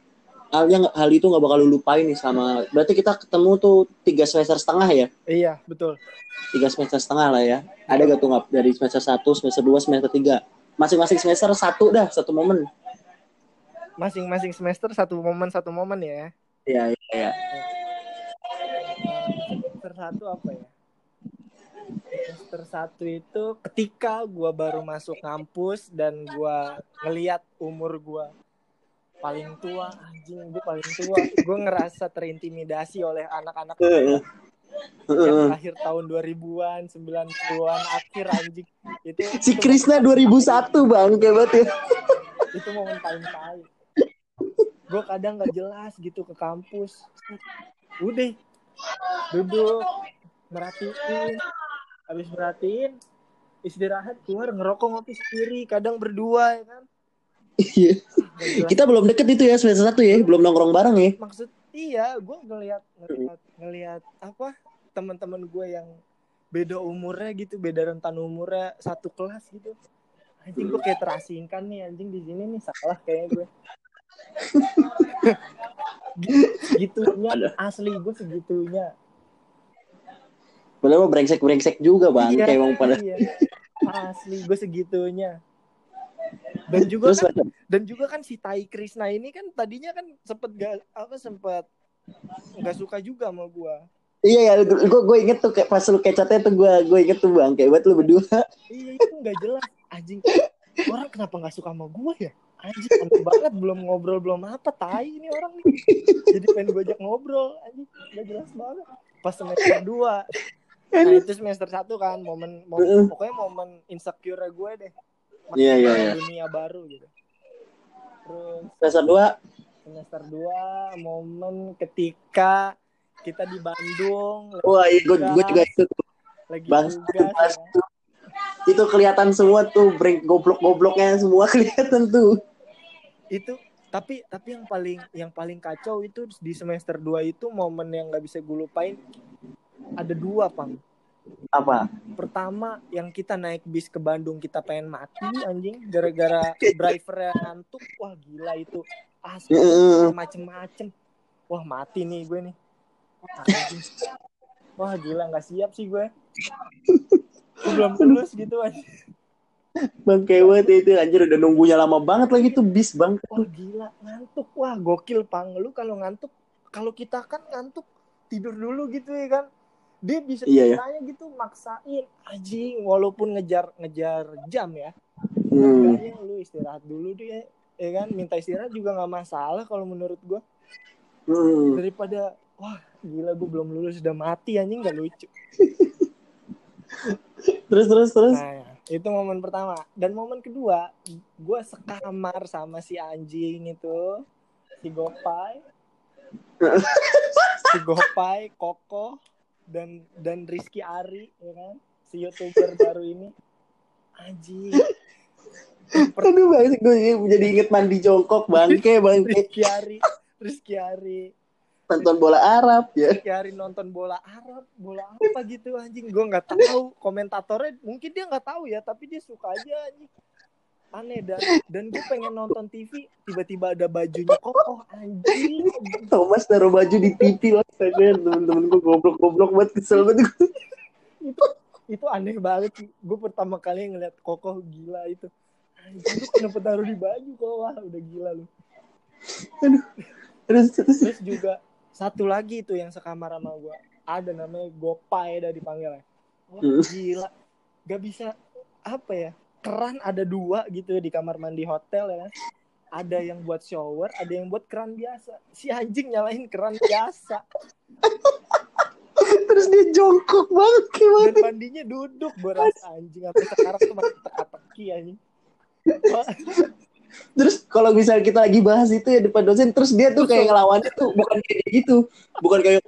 hal yang hal itu nggak bakal lu lupain nih sama berarti kita ketemu tuh tiga semester setengah ya? Iya, betul. tiga semester setengah lah ya. Ada gak tuh nggak dari semester satu semester dua semester tiga masing-masing semester satu dah satu momen. Masing-masing semester satu momen satu momen ya. Iya iya iya. Semester satu apa ya? Semester satu itu ketika gua baru masuk kampus dan gua ngelihat umur gua paling tua anjing gue paling tua. Gue ngerasa terintimidasi oleh anak-anak. Heeh. Yang lahir tahun 2000-an 90-an akhir anjing. Itu si itu, Krisna 2001 bang kayak banget ya. Itu momen paling tai. Gue kadang nggak jelas gitu ke kampus. Udah duduk merhatiin. Habis merhatiin istirahat keluar ngerokok ngopi sendiri kadang berdua ya kan? Iya. Kita belum deket itu ya semester satu ya belum nongkrong bareng ya. Maksud iya gue ngelihat ngelihat ngelihat apa teman-teman gue yang beda umurnya gitu beda rentan umurnya satu kelas gitu. Anjing gue kayak terasingkan nih anjing di sini nih salah kayaknya gue gitunya asli gue segitunya. Padahal mah brengsek-brengsek juga bang. Iya, kayak emang pada iya. asli gue segitunya dan juga terus kan dan juga kan si Tai Krisna ini kan tadinya kan sempet gak apa sempet nggak suka juga sama gue iya ya gue gue inget tuh kayak pas lu kecatnya tuh gue gue inget tuh bang kayak buat lu berdua Iya itu nggak jelas anjing. Orang kenapa nggak suka sama gue ya? Anjing aneh banget belum ngobrol belum apa tai ini orang nih. Jadi pengen gue ajak ngobrol anjing nggak jelas banget. Pas semester 2 Nah itu semester 1 kan momen, momen pokoknya momen insecure gue deh. Iya, iya, ke iya. Dunia baru gitu. Terus semester dua semester 2 momen ketika kita di Bandung wah iya gue gue juga itu lagi Bang, tugas ya. itu kelihatan semua tuh break goblok-gobloknya semua kelihatan tuh itu tapi tapi yang paling yang paling kacau itu di semester 2 itu momen yang nggak bisa gue lupain ada dua pang apa? Pertama yang kita naik bis ke Bandung kita pengen mati anjing. Gara-gara drivernya ngantuk. Wah gila itu. Asli macem-macem. Wah mati nih gue nih. Wah, anjing. wah gila nggak siap sih gue. Gue belum lulus gitu anjing. Bang ya itu anjir. Udah nunggunya lama banget lagi tuh bis bang. Wah gila ngantuk. Wah gokil pang. Lu kalau ngantuk kalau kita kan ngantuk tidur dulu gitu ya kan dia bisa Iya, ya. gitu maksain anjing walaupun ngejar ngejar jam ya. Hmm. Makanya lu istirahat dulu deh ya kan? Minta istirahat juga nggak masalah kalau menurut gua. Hmm. daripada wah gila gue belum lulus udah mati anjing nggak lucu. Terus terus terus? Nah itu momen pertama. Dan momen kedua gue sekamar sama si anjing itu si Gopai si Gopai Koko dan dan Rizky Ari ya kan? Si youtuber baru ini. Anjing. Aduh bang gue jadi inget mandi jongkok bangke bangke Rizky Ari. Rizky Ari. Nonton bola Arab ya. Rizky Ari nonton bola Arab. Bola apa gitu anjing? Gue nggak tahu. Komentatornya mungkin dia nggak tahu ya tapi dia suka aja anjing aneh dan dan gue pengen nonton TV tiba-tiba ada bajunya kokoh anjing. Thomas taruh baju di TV lah temen-temen gue goblok-goblok banget kesel banget gue. itu itu aneh banget sih. Gue pertama kali ngeliat kokoh gila itu. Anjing lu kenapa taruh di baju kok wah udah gila lu. Terus terus. Terus juga satu lagi tuh yang sekamar sama gue ada namanya Gopay dah dipanggil ya Wah, Hmm. gila. Gak bisa apa ya keran ada dua gitu di kamar mandi hotel ya kan. Ada yang buat shower ada yang buat keran biasa. Si anjing nyalain keran biasa. Terus dia jongkok banget gimana? dan mandinya duduk beras anjing. Apa sekarang tuh masih teka-teki anjing Terus kalau misal kita lagi bahas itu ya depan dosen, terus dia tuh kayak ngelawannya tuh bukan kayak gitu, bukan kayak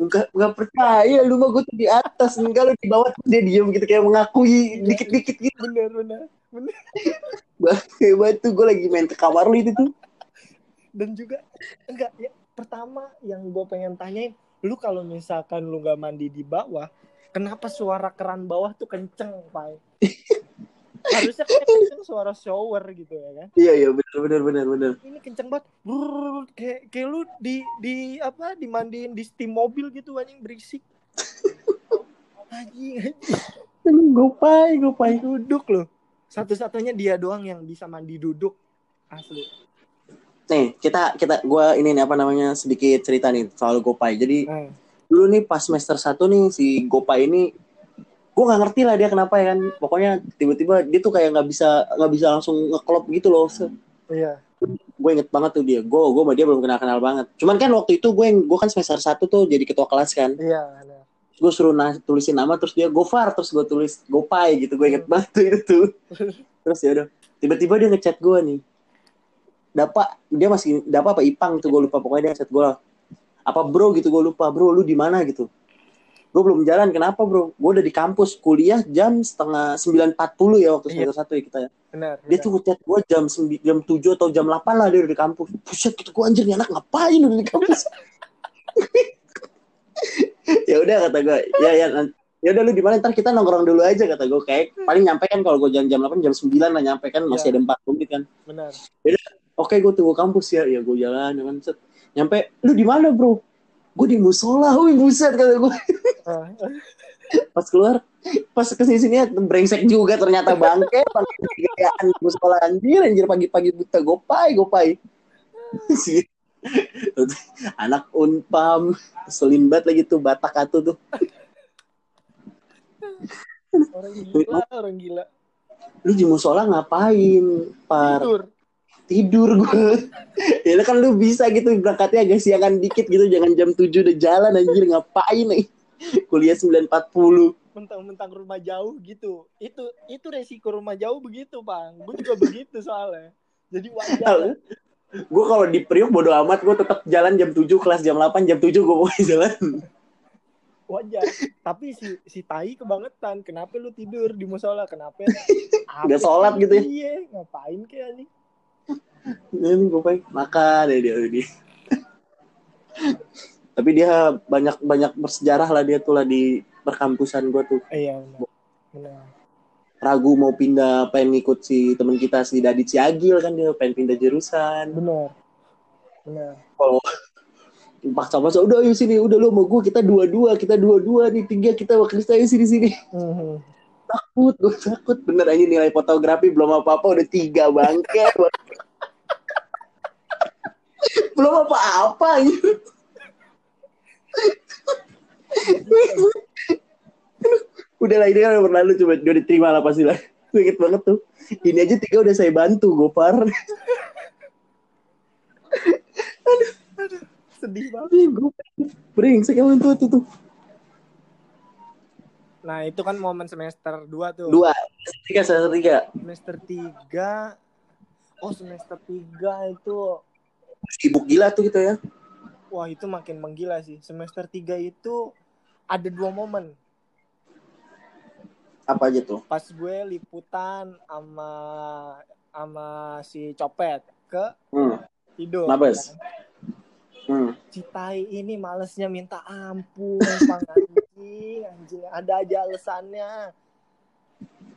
enggak enggak percaya lu mah gue tuh di atas, enggak lu di bawah terus dia diem gitu kayak mengakui dikit-dikit gitu. bener bener bener Hebat tuh gue lagi main ke kamar lu itu tuh. dan juga enggak ya pertama yang gue pengen tanyain lu kalau misalkan lu nggak mandi di bawah kenapa suara keran bawah tuh kenceng pak harusnya kayak kenceng suara shower gitu ya kan. Iya iya benar benar benar benar. ini kenceng banget. Brrrr, kayak kayak lu di di apa dimandiin di steam mobil gitu anjing berisik. Anjing anjing. Gopai gopai. duduk loh. Satu-satunya dia doang yang bisa mandi duduk. Asli. Nih kita kita gue ini nih apa namanya sedikit cerita nih soal Gopai. Jadi nah, dulu nih pas semester 1 nih si Gopai ini gue nggak ngerti lah dia kenapa ya kan. Pokoknya tiba-tiba dia tuh kayak nggak bisa nggak bisa langsung ngeklop gitu loh iya. Gue inget banget tuh dia. Gue gue sama dia belum kenal kenal banget. Cuman kan waktu itu gue gue kan semester satu tuh jadi ketua kelas kan. Iya gue suruh na- tulisin nama terus dia Gofar terus gue tulis Gopai gitu. Gue inget banget tuh itu tuh. Terus ya udah tiba-tiba dia ngechat gue nih. Dapa dia masih Dapa apa Ipang tuh gue lupa. Pokoknya dia ngechat gue apa bro? gitu gue lupa. Bro lu di mana? gitu gue belum jalan kenapa bro? Gue udah di kampus kuliah jam setengah sembilan empat puluh ya waktu Iya. semester satu ya kita ya. Benar dia tuh ngechat gue jam sembi- jam tujuh atau jam 8 lah dia udah di kampus. Buset gitu gue anjir nih anak ngapain udah di kampus? Ya udah kata gue ya ya ya udah lu di mana? Ntar kita nongkrong dulu aja kata gue kayak paling nyampe kan kalau gue jam jam 8 jam 9 lah nyampe kan masih Iya. ada 4 menit kan. Benar. Oke gue tunggu kampus ya. Ya gue jalan ya kan set. nyampe lu di mana bro gue di musola wih buset kata gue pas keluar pas ke sini sini brengsek juga ternyata bangke bangke gayaan musola anjir anjir pagi-pagi buta gopai gopai. Anak unpam selin banget lagi tuh batak atu tuh. Orang gila orang gila. Lu di musola ngapain par? Tidur tidur gue ya kan lu bisa gitu berangkatnya agak siangan dikit gitu jangan jam 7 udah jalan anjir ngapain nih? Kuliah 9.40 mentang-mentang rumah jauh gitu. Itu itu resiko rumah jauh begitu bang. Gue juga begitu soalnya. Jadi wajar. Gue kalau di Priok bodo amat gue tetap jalan jam 7 kelas jam 8 jam 7 gue mau jalan. Wajar. Tapi si si tai kebangetan. Kenapa lu tidur di musola? Kenapa? Udah sholat gitu ya? iya ngapain kayak nih ini gue pengen makan ya dia dia. Tapi dia banyak banyak bersejarah lah dia tuh lah di perkampusan gue tuh. Iya benar. Benar. Ragu mau pindah pengen ngikut si teman kita si Dadi Ciagil kan dia pengen pindah jurusan. Benar. Benar. Kalau paksa paksa udah ayo sini udah lo mau gue kita dua dua kita dua dua nih tiga kita wakil saya sini sini. Mhm. takut gue takut. Bener aja nilai fotografi belum apa apa udah tiga bangke belum apa apa udah lah ini kan berlalu coba udah diterima lah pasti lah. Gue inget banget tuh. Ini aja tiga udah saya bantu Gopar. Sedih banget. Gue brengsek emang tuh tuh tuh. Nah itu kan momen semester 2 tuh. Dua tiga semester tiga. Semester 3 oh semester 3 itu sibuk gila tuh gitu ya. Wah itu makin menggila sih. Semester 3 itu ada dua momen. Apa aja tuh? Pas gue liputan sama sama si copet ke hmm. tidur Mabes. kan. Hmm. Citai ini malesnya minta ampun Bang anjing anjing ada aja alasannya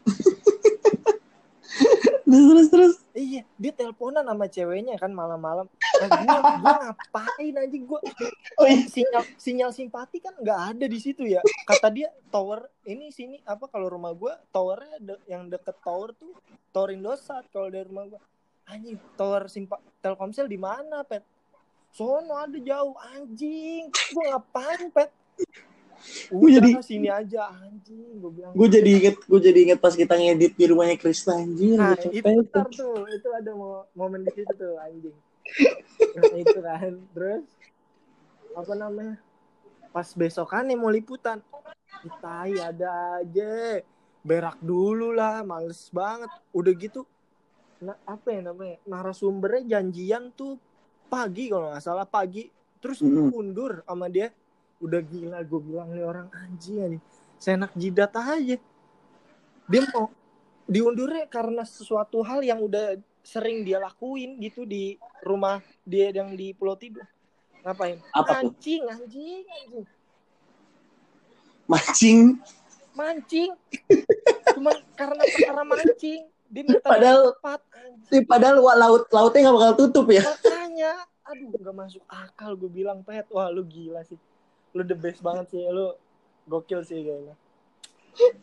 terus terus terus. Iya dia teleponan sama ceweknya kan malam-malam nah, gue gue ngapain anjing? Gue oh iya. sinyal sinyal simpati kan nggak ada di situ ya. Kata dia tower ini sini apa kalau rumah gue towernya de- yang deket tower tuh tower Indosat kalau dari rumah gue anjing tower simpa Telkomsel di mana pet? Sono ada jauh. Anjing gue ngapain pet? Gua udah jadi- sini aja. Anjing gue bilang gue jadi inget gue jadi inget pas kita ngedit di rumahnya Krista anjir nah gua itu ntar tuh itu ada mo- momen di situ tuh anjing nah, itu kan. Terus apa namanya? Pas besokannya mau liputan. Kita ada aja. Berak dulu lah males banget. Udah gitu nah, apa ya namanya? Narasumbernya janjian tuh pagi kalau nggak salah pagi. Terus Mm-mm. mundur sama dia. Udah gila gue bilang nih orang anjing nih. Senak jidat aja. Dia mau diundurnya karena sesuatu hal yang udah sering dia lakuin gitu di rumah dia yang di Pulau Tidung. Ngapain? Apa tuh? anjing anjing. Mancing? Mancing. Cuma karena perkara mancing dia minta Padahal- cepat anjing. padahal laut lautnya nggak bakal tutup ya? Makanya aduh nggak masuk akal gue bilang pet. Wah lu gila sih. Lu the best banget sih. Lu gokil sih kayaknya.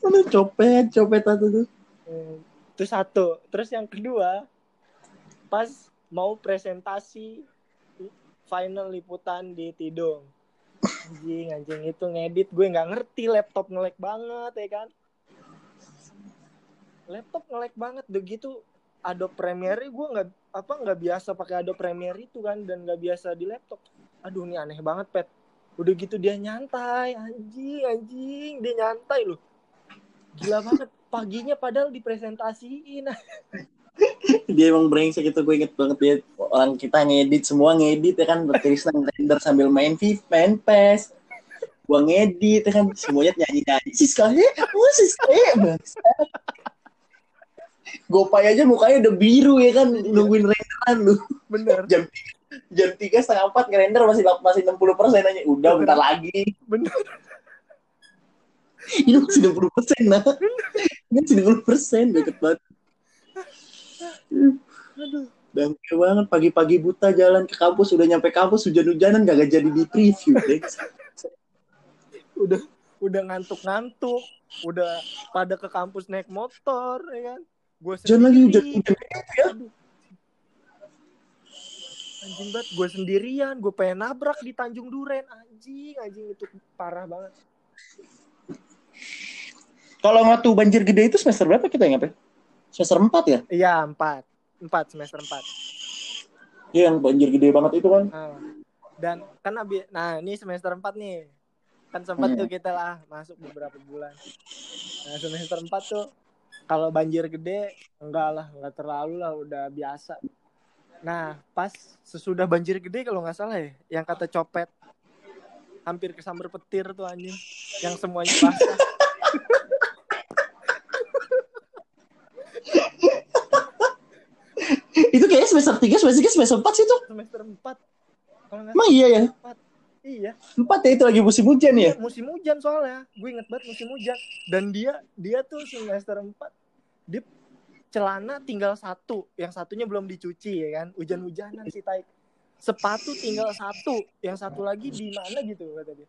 Aduh, copet copet satu tuh. Hmm, itu satu. Terus yang kedua pas mau presentasi final liputan di Tidung. Anjing anjing itu ngedit. Gue nggak ngerti laptop ngelek banget ya kan? Laptop ngelek banget. Udah gitu Adobe Premiere gue nggak apa nggak biasa pakai Adobe Premiere itu kan dan nggak biasa di laptop. Aduh ini aneh banget pet. Udah gitu dia nyantai. Anjing anjing dia nyantai loh. Gila banget. Paginya padahal dipresentasiin dia emang brengsek itu gue inget banget dia orang kita ngedit semua ngedit ya kan Krista render sambil main FIFA main PES gua ngedit ya kan semuanya nyanyi nyanyi Siska eh oh eh bangsat. Gopay aja mukanya udah biru ya kan nungguin renderan lu. Bener. Jam jam tiga setengah empat ngerender masih masih enam puluh persen aja. Udah bentar lagi. Bener. Ini masih enam puluh persen nah. Ini masih enam puluh persen deket banget aduh Bangke banget pagi-pagi buta jalan ke kampus udah nyampe kampus hujan-hujanan gak jadi di preview deh. udah udah ngantuk-ngantuk udah pada ke kampus naik motor ya kan gue Hujan lagi hujan hujan ya. Aduh. anjing banget gue sendirian gue pengen nabrak di Tanjung Duren anjing anjing itu parah banget Kalau waktu banjir gede itu semester berapa kita ingat ya? Semester 4 ya? iya empat. Empat semester empat. Iya yang banjir gede banget itu kan. Nah, dan kan abi nah ini semester 4 nih. Kan sempat Hmm. tuh kita lah masuk beberapa bulan. Nah semester 4 tuh kalau banjir gede enggak lah enggak terlalu lah udah biasa. Nah pas sesudah banjir gede kalau nggak salah ya yang kata copet hampir kesambar petir tuh anjing yang semuanya basah itu kayaknya semester 3, semester 3, semester 4 sih tuh. semester 4 kalau nggak Emang iya ya? iya. 4 ya itu lagi musim hujan ya? musim hujan soalnya. Gue inget banget musim hujan. Dan dia dia tuh semester 4 dia celana tinggal satu. Yang satunya belum dicuci ya kan? Hujan-hujanan si tai. Sepatu tinggal satu. Yang satu lagi di mana gitu kata dia.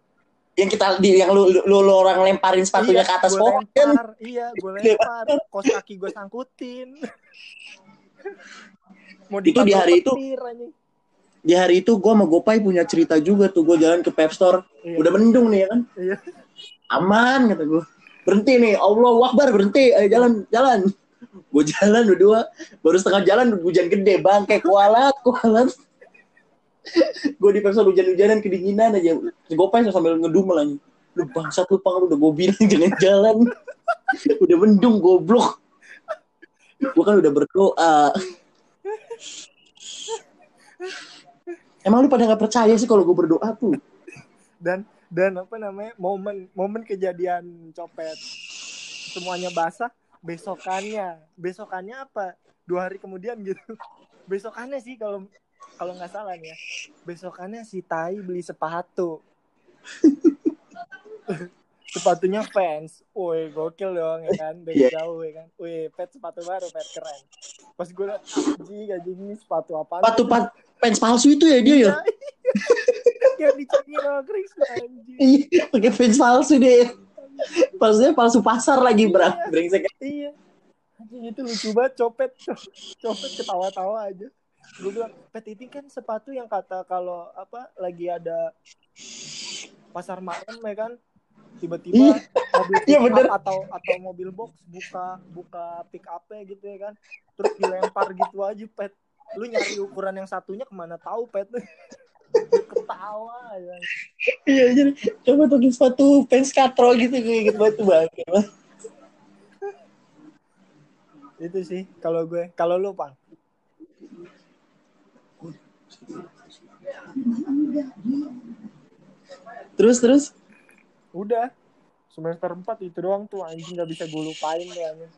Yang kita di yang lu, lu, lu orang lemparin sepatunya Iya, ke atas pohon. lempar, iya gue lempar. Kos kaki gue sangkutin mau Itu di hari itu- anjing. Di hari itu gue sama Gopay punya cerita juga tuh. Gue jalan ke Pep Store. Iya. Udah mendung nih ya kan? Iya. Aman kata gue. Berhenti nih. Allah Akbar berhenti. Ayo jalan, jalan. Gue jalan berdua. Baru setengah jalan hujan gede. Bangke kualat, kualat. gue di Pep Store hujan-hujanan kedinginan aja. Gopay sambil ngedumel aja. Lu bangsat lu pang udah gue bilang jangan jalan. udah mendung goblok. Gue kan udah berdoa. Emang lu pada nggak percaya sih kalau gue berdoa tuh? dan dan apa namanya momen momen kejadian copet. Semuanya basah besokannya. Besokannya apa? Dua hari kemudian gitu. Besokannya sih kalau kalau nggak salah nih ya. Besokannya si Tai beli sepatu sepatunya fans, woi gokil dong ya kan dari Iya. jauh ya kan, woi pet sepatu baru pet keren. Pas gue liat anjing anjing ini sepatu apa? Sepatu pa- fans palsu itu ya dia ya? Yang dicengin sama Chris. Iya, pakai fans palsu deh. Palsunya palsu pasar lagi, bro. Brengsek. Iya. Anjing itu lucu banget copet. Copet ketawa-tawa aja. gue bilang pet ini kan sepatu yang kata kalau apa lagi ada pasar malam ya kan tiba-tiba Iya. mobil Iya, pick up bener. atau atau mobil box buka buka pick up gitu ya kan terus dilempar gitu aja pet lu nyari ukuran yang satunya ke mana tahu pet ketawa ya Iya, jadi coba tuh sepatu fans katro gitu gue inget banget tuh bang. itu sih kalau gue kalau lu pang Terus terus. Udah semester 4 itu doang tuh anjing nggak bisa gue lupain deh anjing.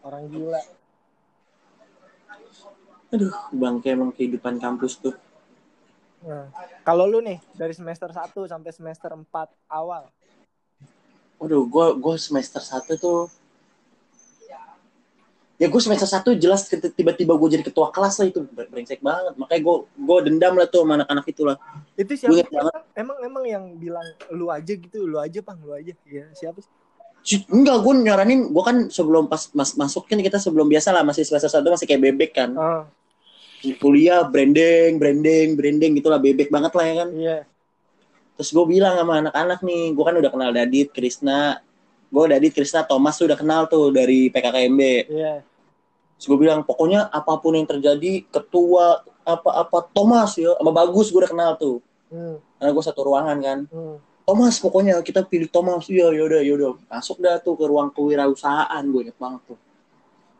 orang gila Aduh, bangke emang kehidupan kampus tuh. Nah, kalau lu nih dari semester 1 sampai semester 4 awal. Waduh, gue gue semester satu tuh ya gue semester satu jelas tiba-tiba gue jadi ketua kelas lah itu brengsek banget makanya gue gue dendam lah tuh sama anak-anak itu lah Itu siapa? Sih? Emang, emang yang bilang lu aja gitu, lu aja Pang, lu aja. Ya, siapa sih? Enggak gue nyaranin gue kan sebelum pas mas, masuk kan kita sebelum biasa lah masih semester satu masih kayak bebek kan Oh, kuliah branding branding branding gitulah bebek banget lah ya kan iya. terus gue bilang sama anak-anak nih gue kan udah kenal Dadit Krisna gue Dadit Krisna Thomas tuh udah kenal tuh dari PKKMB Iya. Terus gue bilang pokoknya apa pun yang terjadi ketua apa-apa Thomas ya sama bagus gue udah kenal tuh. Hmm, karena gue satu ruangan kan. Hmm. Thomas pokoknya kita pilih Thomas. Iya yaudah yaudah masuk dah tuh ke ruang kewirausahaan gue inget banget tuh.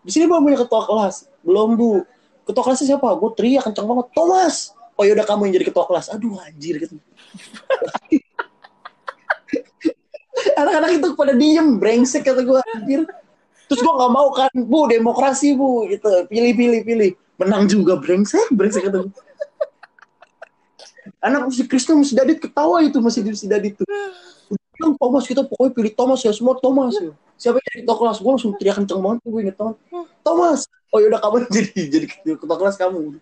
Di sini belum punya ketua kelas. Belum bu. Ketua kelasnya siapa? Gue teriak kenceng banget Thomas! Oh yaudah kamu yang jadi ketua kelas. Aduh anjir gitu. Anak-anak itu pada diem brengsek kata gue anjir terus gue nggak mau kan bu demokrasi bu gitu. Pilih pilih pilih. Menang juga brengsek brengsek kata gue anak si Kristen masih Dadit ketawa itu masih si Dadit tuh. Bilang Thomas kita pokoknya pilih Thomas ya semua Thomas ya. siapa yang jadi ketua kelas? Gue langsung teriak kenceng banget gue inget banget. Thomas! Oh yaudah kamu jadi jadi ketua kelas kamu.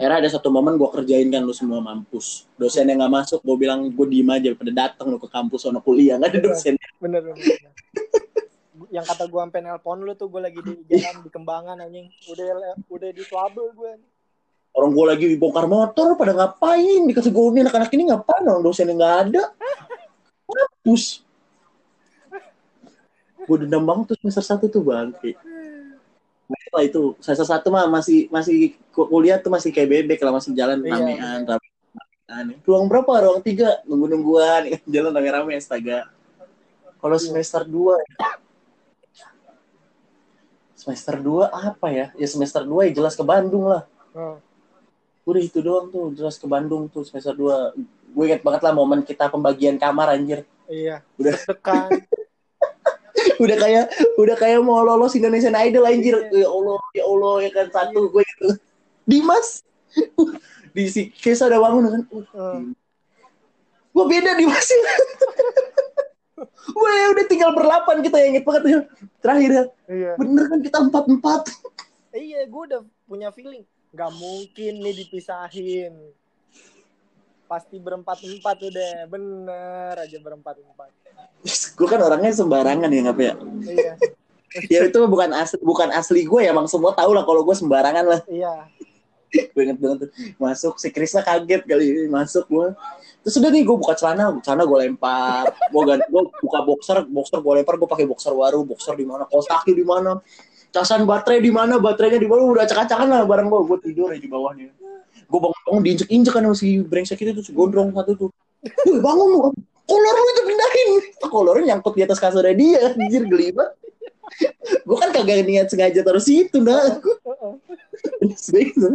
Era ada satu momen gue kerjain kan lu semua mampus. Dosen yang nggak masuk gue bilang gue diem aja pada datang lu ke kampus sono kuliah. Nggak ada dosen. Bener, bener, bener. Yang kata gua sampai nelpon lu tuh gue lagi di jalan di kembangan anjing. Udah udah di trouble gue orang gue lagi bongkar motor pada ngapain? Dikasih gue ini anak-anak ini ngapain? Orang dosennya nggak ada. Mampus gue dendam banget tuh semester satu tuh bangke Nah, itu semester satu mah masih masih ku- kuliah tuh masih kayak bebek lah masih jalan Iya, ramean ramean. Ruang berapa? Ruang tiga. Nunggu nungguan jalan rame-rame astaga. Kalau semester dua semester dua apa ya? Ya semester dua ya jelas ke Bandung lah. Oh. udah itu doang tuh jelas ke Bandung tuh semester 2 gue inget banget lah momen kita pembagian kamar anjir. Iya. Udah. tekan udah kayak udah kayak mau lolos Indonesian Idol anjir. Iya. ya Allah ya Allah ya kan satu gue gitu. Dimas. Di si Kesa udah bangun kan. Oh. gue beda Dimas gue udah tinggal berlapan kita yang inget banget ya. Terakhir ya. Iya. Bener kan kita empat empat iya gue udah punya feeling. Nggak mungkin nih dipisahin. Pasti berempat empat udah bener aja berempat empat gue kan orangnya sembarangan ya ngapa ya? Iya. Ya itu bukan asli bukan asli gue ya emang semua tahu lah kalau gue sembarangan lah. Iya gue inget banget tuh. Masuk si Krisna kaget kali ini masuk gue terus udah nih gue buka celana celana gue lempar. Gue ganti gue buka boxer boxer gue lempar gue pakai boxer baru. Boxer di mana kaos kaki di mana casan baterai di mana baterainya di mana. Udah acak-acakan lah barang gue gue tidur aja di bawahnya. Gue bangun bangun diinjek injek kan si brengsek itu tuh si gondrong satu tuh. Woi bangun lu. Kolor lu itu pindahin. Kolornya nyangkut di atas kasurnya dia anjir geli banget. Gue kan kagak niat sengaja taruh situ nah. Terus gitu.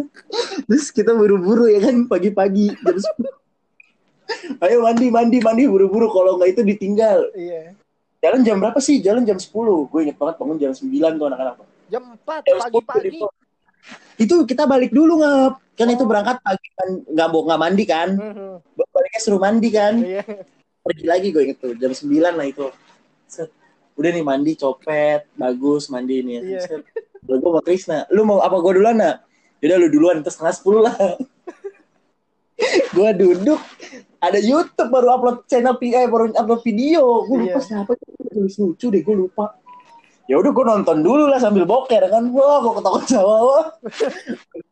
terus kita buru-buru ya kan pagi-pagi jam 10. ayo mandi mandi mandi buru-buru. Kalau nggak itu ditinggal. Iya. Jalan jam berapa sih? Jalan jam 10 gue inget banget bangun jam 9 tuh anak-anak. Jam empat Jam 10 pagi-pagi. itu. kita balik dulu ngap. Kan itu berangkat pagi kan. Nggak mau nggak mandi kan. Mhm. baliknya suruh mandi kan. Iya. Pergi lagi gue inget tuh. Jam 9 lah itu. Set. udah nih mandi copet bagus mandi nih. Iya. Set. Lalu gue sama Krisna lu mau apa gue duluan nak? Yaudah lu duluan terus setengah sepuluh lah. Gue duduk. Ada YouTube baru upload channel PI baru upload video. Gue lupa Iya. siapa tulis lucu deh gue lupa. Ya udah gue nonton dulu lah sambil boker kan? Wah gue ketawa ketawa wah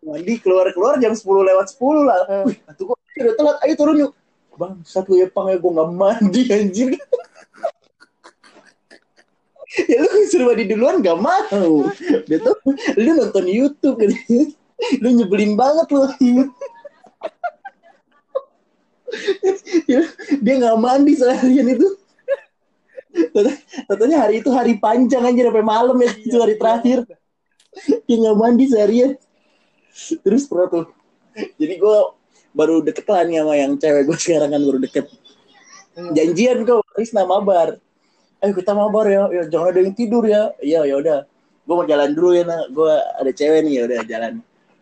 mandi keluar keluar jam 10 lewat 10 lah. Eh. Wih, tuh gue udah telat. Ayo turun yuk. Bang satu ya pang ya? Gue nggak mandi anjir ya lu suruh mandi duluan gak mau. Dia tuh lu nonton YouTube kan lu nyebelin banget lu. Ya, dia nggak mandi seharian itu. Katanya hari itu hari panjang anjir sampai malam ya itu hari terakhir. Dia nggak mandi seharian. Terus pernah tuh. Jadi gue baru deket lah nih sama yang cewek gue sekarang kan baru deket. Janjian kok Krisna mabar ayo kita mabar ya, ya jangan ada yang tidur ya. Iya ya udah. Gue mau jalan dulu ya nak. Gue ada cewek nih ya udah jalan.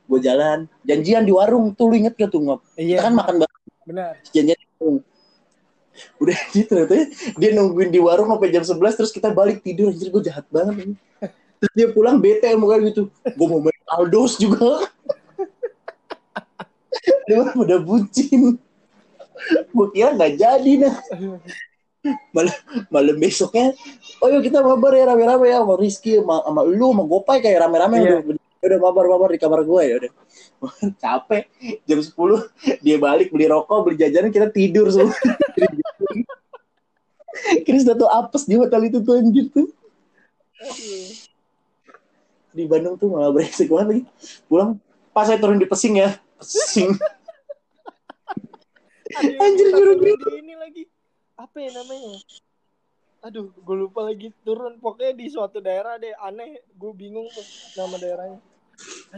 Gue jalan. Janjian di warung tuh lu inget gak tuh ngop? Iya. kita kan makan bareng. Benar. janjian di warung. Udah gitu ternyata dia nungguin di warung sampai jam 11 terus kita balik tidur. Anjir gue jahat banget ini. terus dia pulang bete muka gitu. Gue mau main Aldos juga. Dia udah bucin. Gue kira nggak jadi nah malam malam besoknya oh yuk kita mabar ya rame-rame ya sama Rizky sama, sama lu sama Gopay kayak rame-rame Iya. udah udah mabar mabar di kamar gue ya udah capek jam 10 dia balik beli rokok beli jajanan kita tidur semua Chris tuh apes di hotel itu tuh anjir tuh di Bandung tuh malah beresik banget lagi pulang pas saya turun di Pesing ya Pesing Anjir, juru gitu. ini lagi. Apa ya namanya? Aduh, gue lupa lagi turun. Pokoknya di suatu daerah deh aneh. Gue bingung tuh nama daerahnya.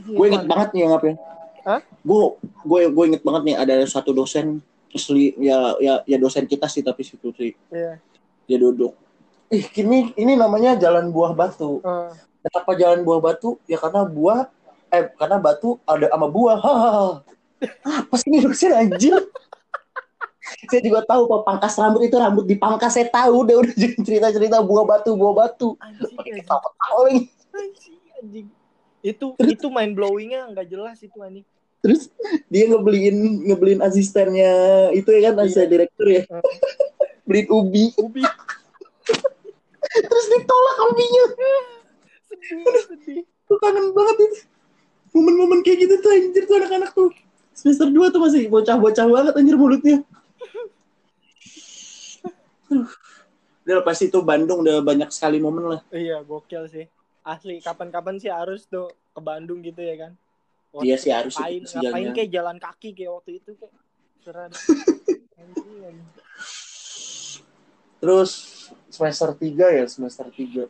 Gue inget banget nih yang apa ya Hah? gue gue gue inget banget nih ada satu dosen asli ya ya ya dosen kita sih tapi situ sih Iya. dia duduk ih ini ini namanya jalan buah batu Eh, kenapa jalan buah batu ya karena buah eh karena batu ada sama buah hahaha apa sih ini dosen anjir saya juga tahu kok pangkas rambut itu rambut dipangkas saya tahu udah udah cerita cerita buah batu buah batu anjing, pakai anjing, anjing, anjing. Itu itu main blowingnya nggak jelas itu anjing. terus dia ngebeliin ngebeliin asistennya itu ya kan asisten Iya. direktur ya Hmm. beliin ubi Ubi terus ditolak ubinya sedih sedih. tuh kangen banget itu momen-momen kayak gitu tuh anjir tuh anak-anak tuh semester 2 tuh masih bocah-bocah banget anjir mulutnya. Udah lepas itu Bandung udah banyak sekali momen lah Iya gokil sih. Asli kapan-kapan sih harus tuh ke Bandung gitu ya kan. Iya sih, harus ngapain, itu sih ngapain kayak jalan kaki kayak waktu itu kayak anjing. terus semester 3 ya semester 3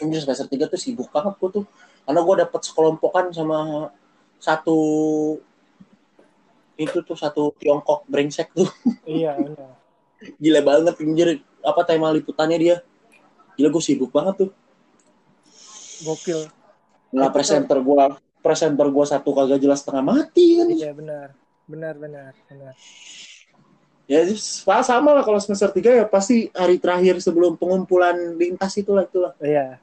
anjir semester 3 tuh sibuk banget gua tuh karena gua dapet sekelompokan sama satu itu tuh satu Tiongkok brengsek tuh iya benar. gila banget anjir apa tema liputannya dia gila gue sibuk banget tuh Gokil. Nah, presenter gua presenter gua satu kagak jelas setengah mati kan. Iya benar. Benar benar benar. Ya sama sama lah kalau semester 3 ya pasti hari terakhir sebelum pengumpulan lintas itulah itulah. Iya.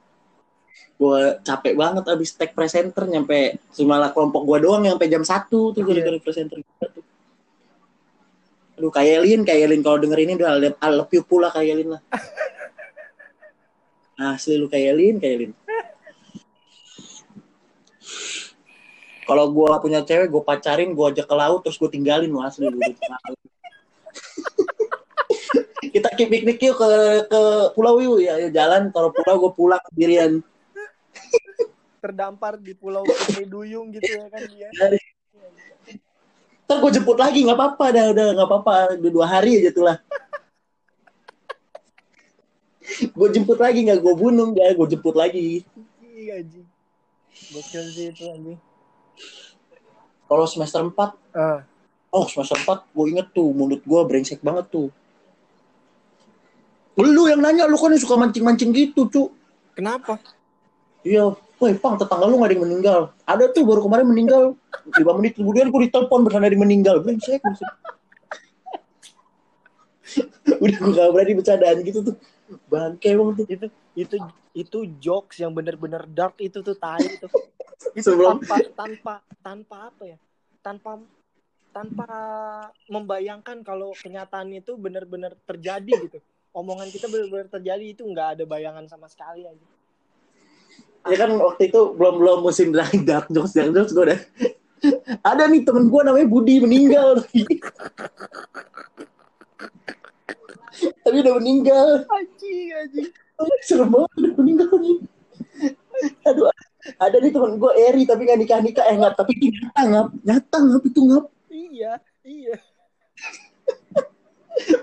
Gua capek banget abis tag presenter nyampe semalah kelompok gua doang yang sampai jam 1 tuh gara-gara presenter kita tuh. Aduh, Kayelin, Kayelin kalau denger ini udah I love you pula Kayelin lah. Asli lu Kayelin, Kayelin. Kalau gua punya cewek, gue pacarin, gue ajak ke laut, terus gue tinggalin lu asli lu. Kita ke piknik yuk ke ke pulau yuk ya, ya jalan. Kalau pulau gue pulang sendirian. Terdampar di Pulau Putri Duyung gitu ya kan dia. Ntar gue jemput lagi, nggak apa-apa dah, udah nggak apa-apa, udah dua hari aja tuh lah. gue jemput lagi nggak gue bunuh nggak gue jemput lagi Iya anjing. Gokil sih itu anjing. kalau semester 4 Ah, oh semester 4 gue inget tuh mulut gue brengsek banget tuh lu yang nanya lu kan yang suka mancing-mancing gitu cu kenapa? iya woi pang tetangga lu gak ada yang meninggal ada tuh baru kemarin meninggal 5 menit kemudian gue ditelepon bersama dia meninggal brengsek udah gue gak berani bercandaan gitu tuh bangke emang tuh Itu itu itu jokes yang bener-bener dark itu tuh tai itu. Itu Sebelum- tanpa tanpa tanpa apa ya? Tanpa tanpa membayangkan kalau kenyataan itu benar-benar terjadi gitu. Omongan kita benar-benar terjadi itu nggak ada bayangan sama sekali aja. Ya kan waktu itu belum belum musim dark dark jokes dark jokes gue udah. Ada nih temen gue namanya Budi meninggal. Tapi udah meninggal. Anjing, anjing. serem banget udah meninggal nih. Aduh ada nih temen gue Eri tapi nggak nikah nikah. Eh nggak tapi itu nyata ngap nyata ngap itu ngap. Iya, iya.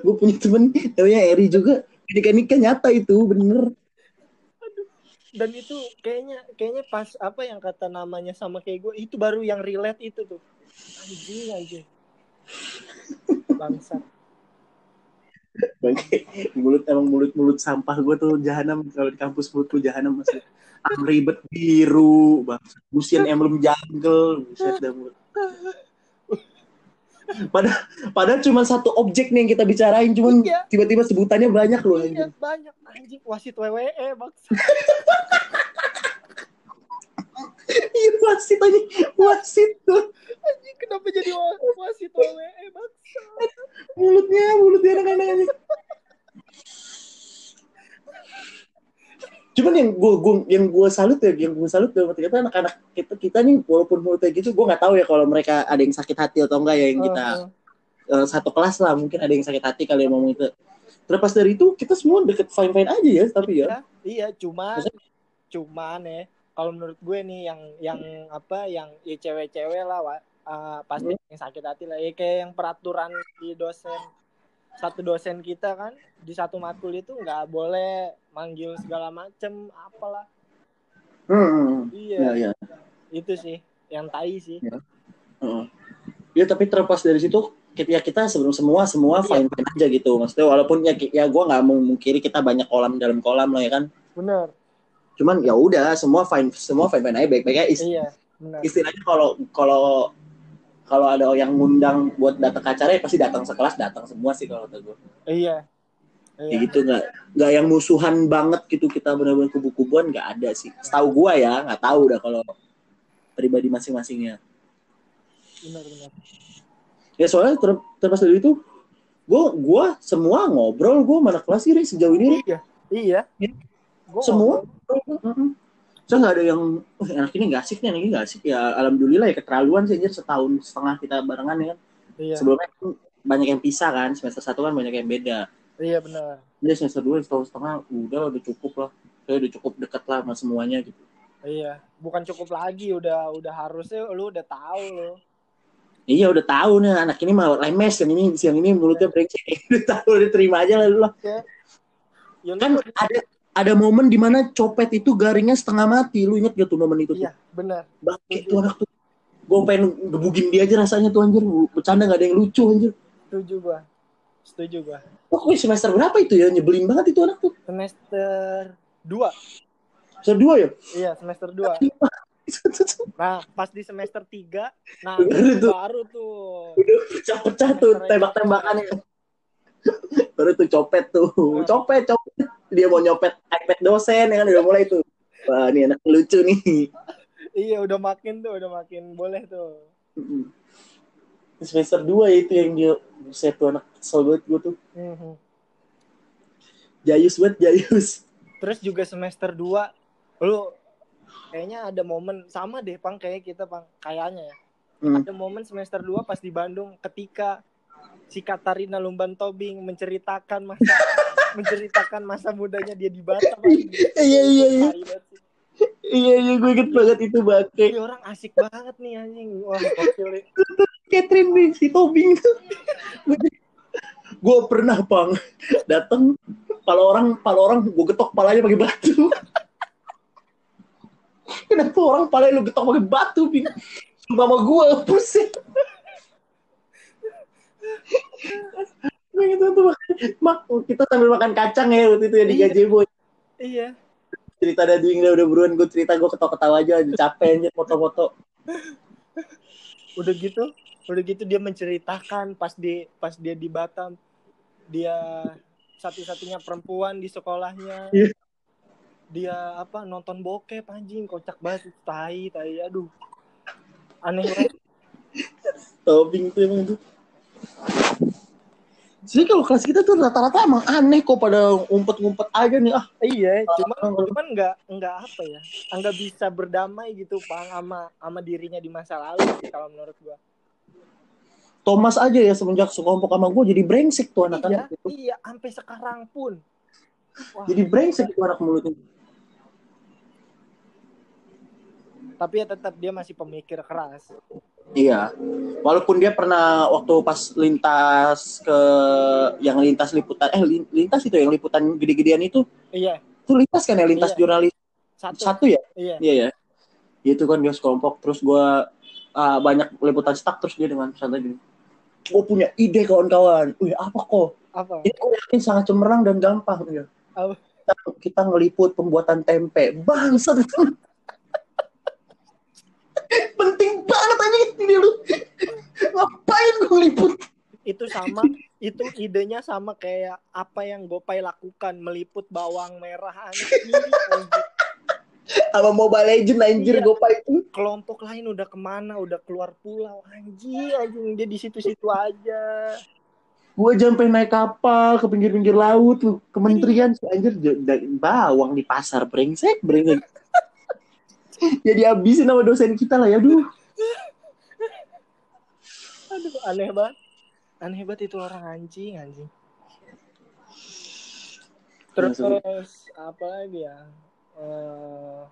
gue punya temen namanya Eri juga. Nikah nikah nyata itu bener Dan itu kayaknya kayaknya pas apa yang kata namanya sama kayak gue itu baru yang relate itu tuh. Anjing anjing. Bangsat. Bangke, mulut emang mulut mulut sampah gue tuh jahanam kalau di kampus mulut gue jahanam masih ribet biru bang Gusian emblem jungle buset dah mulut padahal padahal cuma satu objek nih yang kita bicarain cuman Iya. tiba-tiba sebutannya banyak loh Iya, anjing. banyak anjing wasit WWE bangsat. iya wasit aja wasit tuh Anjing kenapa jadi wa- wasit WWE bangsat. mulutnya mulutnya anak-anak anjing. Cuman yang gue gua, yang gue salut ya yang gue salut dalam arti kata anak-anak kita kita nih walaupun mulutnya gitu gue nggak tahu ya kalau mereka ada yang sakit hati atau enggak ya yang kita Heeh. eh, satu kelas lah mungkin ada yang sakit hati kali yang ngomong itu terlepas dari itu kita semua deket fine fine aja ya tapi ya. Iya, iya, cuman cuman ya kalau menurut gue nih yang yang apa yang ya cewek-cewek lah eh, pasti Hmm. yang sakit hati lah ya kayak yang peraturan di dosen satu dosen kita kan di satu matkul itu nggak boleh manggil segala macem apalah. Hmm, iya. Ya ya. Itu sih yang tai sih. Heeh. ya tapi terlepas dari situ ya kita sebelum semua semua Iya. fine fine aja gitu. Maksudnya walaupun ya ya gue nggak mau mungkiri kita banyak kolam dalam kolam lah ya kan? Bener cuman ya udah semua fine semua fine fine aja baik baik aja. Ist- iya istilahnya kalau kalau kalau ada yang ngundang buat datang ke acara ya pasti datang sekelas datang semua sih kalau kata gue iya. Ya iya. gitu nggak nggak yang musuhan banget gitu kita benar-benar kubu-kubuan nggak ada sih. Setahu gua ya nggak tahu dah kalau pribadi masing-masingnya. Bener ya soalnya ter- terlepas dari itu gua gua semua ngobrol gua mana kelas sih sejauh ini iya iya. Iya. Gua Semua? ngobrol. Saya nggak ada yang "Wah, anak ini nggak asik nih anak ini nggak asik. Ya alhamdulillah ya keterlaluan sih anjir setahun setengah kita barengan ya kan. Iya. Sebelumnya kan banyak yang pisah kan semester satu kan banyak yang beda. Iya bener dia semester dua setahun setengah udah udah cukup lah. Saya udah cukup dekat lah sama semuanya gitu. Iya, bukan cukup lagi udah udah harusnya lu udah tahu lo. Iya udah tahu nih anak ini mah lemes yang ini siang ini mulutnya brengsek. Udah tahu udah terima aja lah lu lah. Ya, lu Kan ada ada momen di mana copet itu garingnya setengah mati lu inget gak tuh momen itu tuh? Iya, benar. Bangke tuh anak tuh. Gue pengen gebugin dia aja rasanya tuh anjir. Bercanda gak ada yang lucu anjir. Setuju gua. Setuju gua. Pokoknya semester berapa itu ya? Nyebelin banget itu anak tuh. Semester 2. Semester dua ya? Iya, semester 2. Nah, pas di semester 3, nah Baru tuh. baru tuh. Pecah-pecah tuh tembak-tembakannya. Baru tuh copet tuh. Copet, copet. Dia mau nyopet iPad dosen ya kan udah mulai tuh. Wah, ini anak lucu nih. Iya, udah makin tuh, udah makin boleh tuh. Semester 2 ya itu yang dia buset tuh anak kesel banget gue tuh. Mhm. Jayus banget, Jayus. Terus juga semester 2 lu kayaknya ada momen sama deh, Pang, kayak kita, Pang. Kayaknya ya. Hmm. Ada momen semester 2 pas di Bandung ketika si Katarina Lumban Tobing menceritakan masa menceritakan masa mudanya dia di Batam. Iya, iya, iya. Banget. Iya, iya, gue inget banget itu bangke. Ini orang asik banget nih anjing. Wah, gokil. Catherine nih, si Tobing tuh. gue pernah, Bang, datang pala orang, pala orang gue getok palanya pakai batu. Kenapa orang palanya lu getok pakai batu, Bing? Sama gue, pusing. Gue gitu tuh makan, mak, kita sambil makan kacang ya waktu itu ya di Iya. gazebo. Iya. Cerita dari udah udah buruan gue cerita gue ketawa-ketawa aja, udah capek aja foto-foto. Udah gitu, udah gitu dia menceritakan pas di pas dia di Batam dia satu-satunya perempuan di sekolahnya. Iya. Dia apa nonton bokep anjing kocak banget tai tai aduh. Aneh banget. Tobing tuh emang tuh. Jadi kalau kelas kita tuh rata-rata emang aneh kok pada ngumpet-ngumpet aja nih ah. Iya, cuman cuman nggak nggak apa ya, nggak bisa berdamai gitu pang sama sama dirinya di masa lalu sih kalau menurut gua. Thomas aja ya semenjak sekelompok sama gue jadi brengsek tuh Iya, anak-anak itu. iya, sampai sekarang pun. Wah, Jadi brengsek tuh anak mulutnya. tapi ya tetap dia masih pemikir keras. Iya. Walaupun dia pernah waktu pas lintas ke yang lintas liputan eh lin- lintas itu yang liputan gede-gedean itu Iya, itu lintas kan ya lintas Iya. jurnalis satu. satu ya? Iya. Iya ya. Itu kan dia sekelompok terus gua ah, banyak liputan stuck terus dia dengan santai gini. Gue punya ide kawan-kawan. Wih apa kok? Apa? Ini gue yakin sangat cemerlang dan gampang ya. Apa? Kita, kita ngeliput pembuatan tempe. Bangsat itu. Penting banget aja ini lu. Ngapain gue ngeliput? Itu sama, itu idenya sama kayak apa yang Gopay lakukan meliput bawang merah anjing. anjing. Sama Mobile Legend anjir Iya. gue itu. Kelompok lain udah ke mana? Udah keluar pulau anjing, anjing dia di situ-situ aja. Gue sampai naik kapal ke pinggir-pinggir laut tuh. Kementerian si anjir bawang di pasar brengsek brengsek. Jadi habisin sama dosen kita lah ya duh. Aduh, aneh banget. Aneh banget itu orang anjing, anjing. Terus Iya, apa lagi ya? Eh,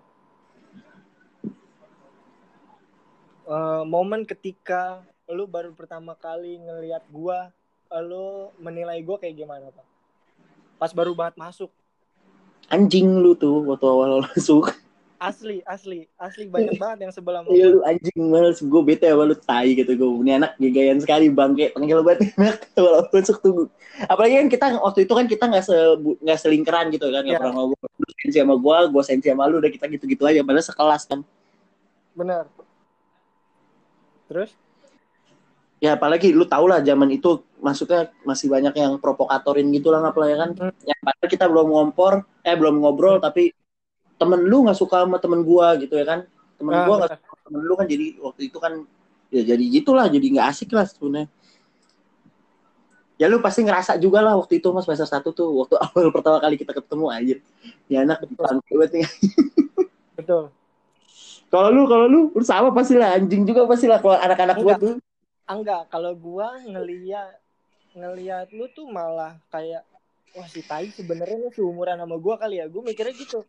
eh, momen ketika lu baru pertama kali ngelihat gua, lu menilai gua kayak gimana, Pak? Pas baru banget masuk. Anjing lu tuh waktu awal masuk. Asli, asli, asli banyak banget yang sebelah Iya momen. lu anjing males gue bete sama lu tai gitu gue ini anak gegayan sekali bangke panggil banget enak masuk tuh apalagi kan kita waktu itu kan kita nggak se nggak selingkeran gitu kan nggak Iya. pernah ngobrol lu sensi sama gue gue sensi sama lu udah kita gitu gitu aja padahal sekelas kan Bener. Terus? ya apalagi lu tau lah zaman itu maksudnya masih banyak yang provokatorin gitu lah apa ya kan Hmm. ya padahal kita belum ngompor eh belum ngobrol tapi temen lu nggak suka sama temen gua gitu ya kan temen Ah, gua nggak suka sama temen lu kan jadi waktu itu kan ya jadi gitulah jadi nggak asik lah sebenarnya ya lu pasti ngerasa juga lah waktu itu mas semester satu tuh waktu awal pertama kali kita ketemu aja ya anak Betul. nih. Betul. kalau lu kalau lu lu sama pasti lah anjing juga pasti lah kalau anak-anak gua tuh enggak kalau gua ngeliat ngeliat lu tuh malah kayak wah si Tai sebenarnya seumuran sama gua kali ya. Gua mikirnya gitu.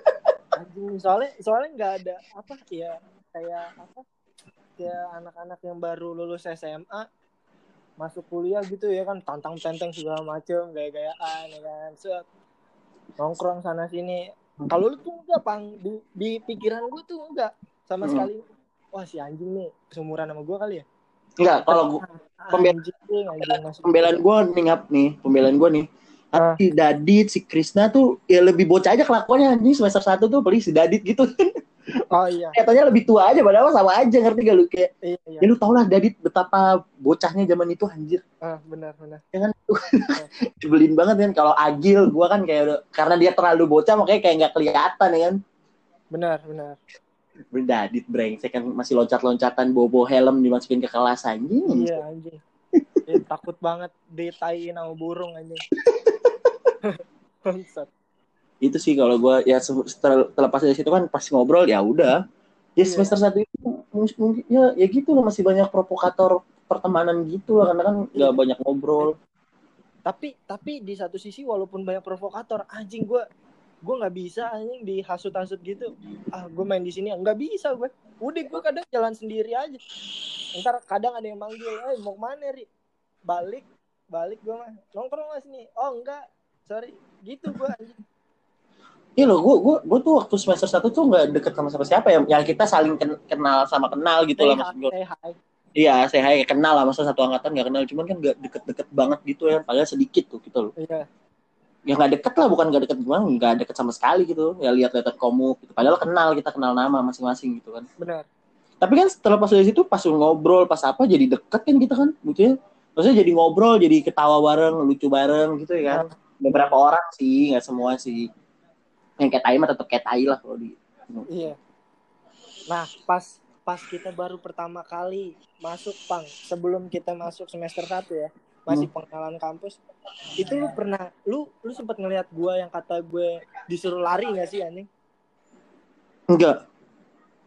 Anjing soalnya soalnya nggak ada apa ya kayak apa kayak anak-anak yang baru lulus SMA masuk kuliah gitu ya kan tantang tenteng segala macem gaya-gayaan ya kan. Set nongkrong sana sini. Kalau lu tuh enggak pang di, di pikiran gua tuh enggak sama Hmm. sekali. Wah si anjing nih seumuran sama gua kali ya? Enggak kalau anjing masuk pembelaan gue nih ngap nih pembelaan gue nih Ah. si Dadit si Krisna tuh ya lebih bocah aja kelakuannya anjing. Semester satu tuh beli si Dadit gitu. Oh iya. Katanya lebih tua aja padahal sama aja ngerti gak lu? Kayak iya iya. Ya lu tau lah Dadit betapa bocahnya zaman itu anjir. Ah benar benar. Dibelin banget kan? Kalau Agil gue kan kayak udah- karena dia terlalu bocah makanya kayak nggak kelihatan ya kan? Benar benar. Dadit brengsek kan? Masih loncat-loncatan bobo helm dimasukin ke kelas anjing iya anjing. Eh, takut banget ditain sama burung anjing. itu sih kalau gue ya se- setel- terlepas dari situ kan pas ngobrol ya udah. Ya Iya. semester satu itu mung- mungkin ya ya gitu loh masih banyak provokator pertemanan gitu lah karena kan nggak Iya. banyak ngobrol. Tapi tapi di satu sisi walaupun banyak provokator anjing gue gue nggak bisa anjing dihasut-hasut gitu. Ah gue main di sini nggak bisa gue udah gue kadang jalan sendiri aja. Ntar kadang ada yang manggil eh mau ke mana ri? Balik balik gue mah nongkrong mas nih oh enggak sorry gitu gue Iya loh, gue gue gue tuh waktu semester satu tuh nggak deket sama siapa siapa ya, yang kita saling ken- kenal sama kenal gitu lah say maksud hi, gue. Iya, saya hai kenal lah masa satu angkatan nggak kenal, cuman kan nggak deket-deket banget gitu ya, padahal sedikit tuh gitu loh. iya Ya nggak deket lah, bukan nggak deket gimana, nggak deket sama sekali gitu. Ya lihat-lihat komuk gitu, padahal kenal kita kenal nama masing-masing gitu kan. benar Tapi kan setelah pas dari situ pas ngobrol pas apa jadi deket kan kita kan, gitu ya. Maksudnya jadi ngobrol, jadi ketawa bareng, lucu bareng gitu ya kan. Beberapa orang sih, nggak semua sih. Yang kayak tai mah tetap kayak tai lah kalau di Iya. Nah, pas pas kita baru pertama kali masuk pang sebelum kita masuk semester 1 ya. masih Hmm. pengenalan kampus itu lu pernah lu lu sempat ngelihat gua yang kata gue disuruh lari gak sih anjing Enggak,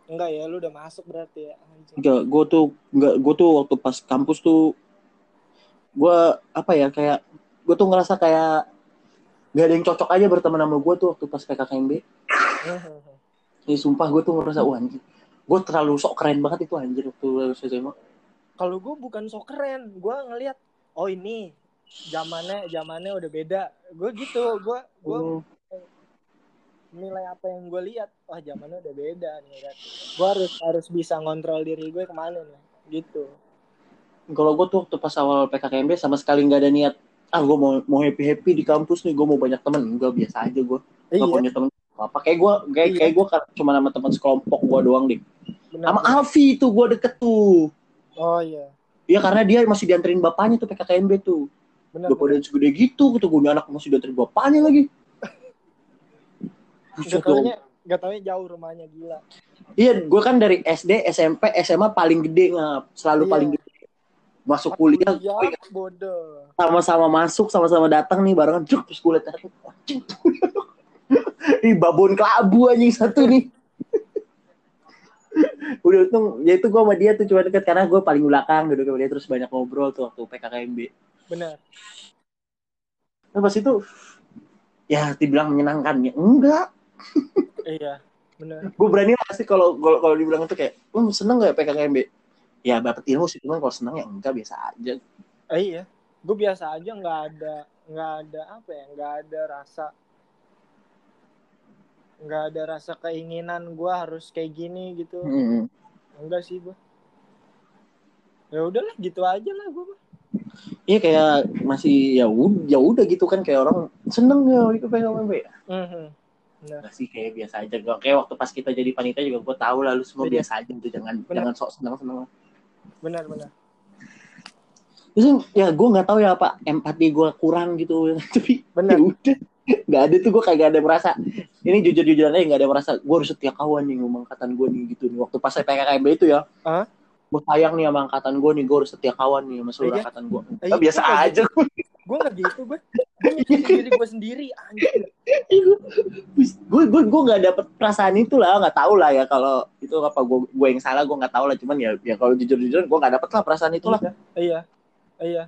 enggak ya lu udah masuk berarti ya anjing enggak. Gue tuh enggak. Gue tuh waktu pas kampus tuh, gue apa ya kayak gue tuh ngerasa kayak gak ada yang cocok aja berteman sama gue tuh waktu pas PKKMB. Ini sumpah gue tuh ngerasa wah anjing. Gue terlalu sok keren banget itu anjir waktu lulus SMA. kalau gue bukan so keren gue ngelihat oh ini zamannya zamannya udah beda gue gitu gue gue Oh. nilai apa yang gue lihat wah zamannya udah beda nih kan gue harus harus bisa ngontrol diri gue ke mana nih gitu Kalau gue tuh waktu pas awal PKKMB sama sekali nggak ada niat ah gue mau mau happy happy di kampus nih. Gue mau banyak temen. Enggak biasa aja gue Eh, nggak iya punya temen apa kayak gue kayak Iya. kayak gue cuma sama teman sekelompok gue doang deh sama. Alfi tuh gue deket tuh. Oh iya. Iya karena dia masih dianterin bapaknya tuh PKKMB tuh. Benar Udah pada segede gitu gitu. Gue anak masih dianterin bapaknya lagi. Gak taunya, gak taunya jauh rumahnya gila. Iya, gue kan dari SD, SMP, SMA paling gede ngap, selalu Iya. paling gede. Masuk kuliah, ya, gue ingat bodoh. sama-sama masuk, sama-sama datang nih barengan, cuk, terus gue liat Ih, babon kelabu anjing satu nih. Udah untung, ya itu gue sama dia tuh cuma deket karena gue paling belakang duduk sama dia terus banyak ngobrol tuh waktu PKKMB. Benar. Nah pas itu, ya dibilang menyenangkan ya enggak. Iya, benar. Gue berani lah sih kalau kalau dibilang itu kayak, lu seneng gak PKKMB? Ya dapat ilmu sih, cuman kalau seneng ya enggak biasa aja. Eh, iya. Gue biasa aja nggak ada nggak ada apa ya nggak ada rasa nggak ada rasa keinginan gue harus kayak gini gitu Hmm. enggak sih gue ya udahlah gitu aja lah gue Iya kayak masih ya udah ya udah gitu kan kayak orang seneng ya ikut PKKMB. Mhm. Benar. Enggak sih kayak biasa aja. Kayak waktu pas kita jadi panitia juga gue tahu lah lu semua Iya. biasa aja gitu jangan jangan sok seneng seneng. Benar benar. Terus ya gue nggak tahu ya apa empati gue kurang gitu. Tapi Benar. ya udah. Nggak ada tuh gue kayak gak ada merasa. Ini jujur jujuran aja nggak ada merasa gue harus setia kawan nih sama angkatan gue nih gitu nih. Waktu pas saya PKKMB itu ya. Hah? gue sayang nih sama angkatan gue gue harus setia kawan nih sama seluruh Iya. angkatan gue Eh, Nah, biasa nggak aja. gue gue nggak gitu gue diri gue sendiri anjir gue gue gue nggak dapet perasaan itu lah nggak tahu lah ya kalau itu apa gue gue yang salah gue nggak tahu lah. Cuman ya ya kalau jujur jujuran gue nggak dapet lah perasaan itu lah iya iya.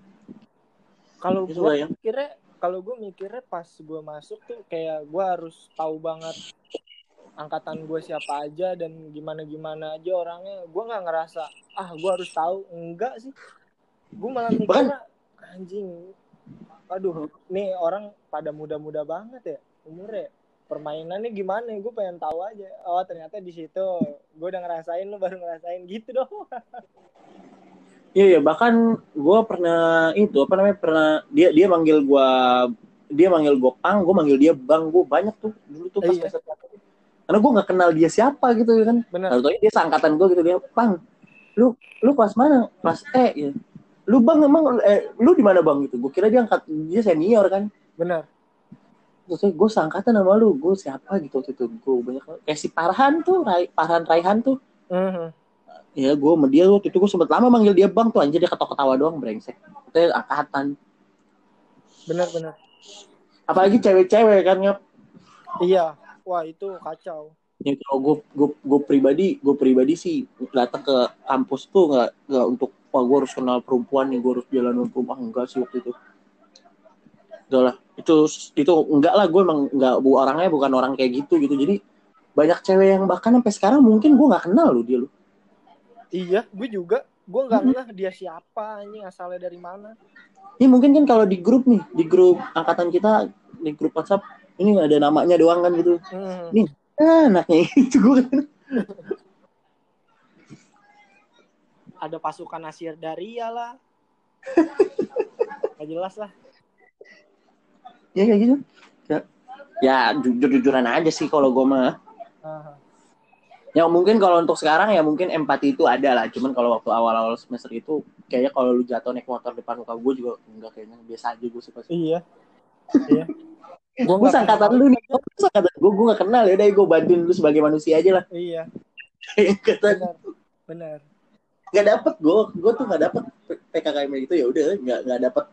Kalau Itu gue yang mikirnya kalau gue mikirnya pas gue masuk tuh kayak gue harus tahu banget angkatan gue siapa aja dan gimana gimana aja orangnya. Gue nggak ngerasa ah gue harus tahu. Enggak sih. Gue malah mikirnya anjing aduh nih orang pada muda-muda banget ya umurnya permainannya gimana gue pengen tahu aja oh ternyata di situ gue udah ngerasain lu baru ngerasain gitu dong Iya, iya, bahkan gue pernah itu apa namanya pernah dia dia manggil gue dia manggil gue pang, gue manggil dia bang, gue banyak tuh dulu tuh pas Iya. Karena gue nggak kenal dia siapa gitu kan. bener Lalu dia seangkatan gue gitu dia, pang, lu lu kelas mana? Kelas E ya. Lu bang emang eh, lu di mana bang gitu? Gue kira dia angkat dia senior kan. bener Terus gue seangkatan sama lu, gue siapa gitu waktu itu gue banyak kayak si Parhan tuh, Rai, Parhan Raihan tuh. Mhm. Ya gue sama dia waktu itu gue sempet lama manggil dia bang tuh anjir dia ketawa-ketawa doang brengsek. Itu angkatan. bener bener Apalagi cewek-cewek kan ya. iya wah itu kacau Ya kalau gue gue gue pribadi gue pribadi sih datang ke kampus tuh nggak nggak untuk wah gue harus kenal perempuan nih gue harus jalan sama perempuan enggak sih waktu itu. Udah lah itu itu enggak lah gue emang enggak bu orangnya bukan orang kayak gitu gitu jadi banyak cewek yang bahkan sampai sekarang mungkin gue nggak kenal lu dia lu. Iya, gue juga. Gue nggak ngeh dia siapa, anjing asalnya dari mana. Ini mungkin kan kalau di grup nih, di grup angkatan kita, di grup WhatsApp, ini ada namanya doang kan gitu. Hmm. Nih. Ah, anaknya itu gue kan. Ada pasukan Asyir Daria lah. Gak jelas lah. Ya kayak gitu. Ya, ya jujur-jujuran aja sih kalau gue mah. Aha. Ya mungkin kalau untuk sekarang ya mungkin empati itu ada lah. Cuman kalau waktu awal-awal semester itu, kayaknya kalau lu jatuh naik motor depan muka gue juga enggak kayaknya biasa aja gue suka. Iya. iya. Gue Gue sangkatan lu nih, gue sangkatan gue, gue gak kenal ya udah gue bantuin lu sebagai manusia aja lah. Iya, benar. Benar. nggak dapet gue gue tuh nggak dapet PKKM itu ya udah nggak nggak dapet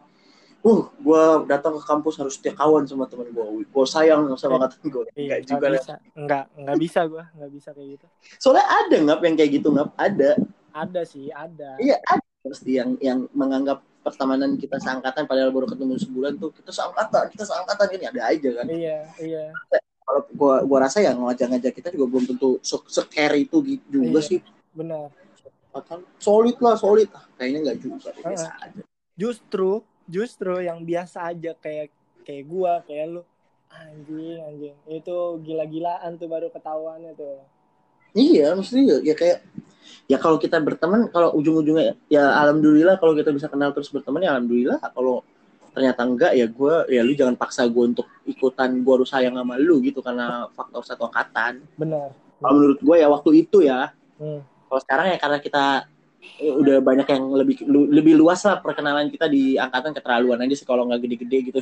uh gue datang ke kampus harus setia kawan sama teman gue gue sayang sama angkatan gue Iya, nggak juga lah bisa. Enggak, enggak bisa gua, enggak bisa kayak gitu. soalnya ada ngap yang kayak gitu ngap ada Ada sih, ada. iya ada pasti yang yang menganggap pertemanan kita seangkatan padahal baru ketemu sebulan tuh kita seangkatan kita seangkatan ini ada aja kan Iya, iya. kalau gua gua rasa ya ngajak-ngajak kita juga belum tentu se-care itu gitu juga Iya. sih Benar. Akan solid lah solid ah kayaknya nggak juga biasa aja Justru, justru yang biasa aja kayak kayak gua, kayak lu. Anjing, anjing. Itu gila-gilaan tuh baru ketahuannya tuh. iya mesti ya, ya kayak ya kalau kita berteman kalau ujung-ujungnya ya alhamdulillah kalau kita bisa kenal terus berteman ya alhamdulillah kalau ternyata enggak ya gue ya lu jangan paksa gue untuk ikutan gue harus sayang sama lu gitu karena faktor satu angkatan Benar. kalau menurut gue ya waktu itu ya Hmm. kalau sekarang ya karena kita udah banyak yang lebih lu- lebih luas lah perkenalan kita di angkatan keterlaluan aja sih kalau nggak gede-gede gitu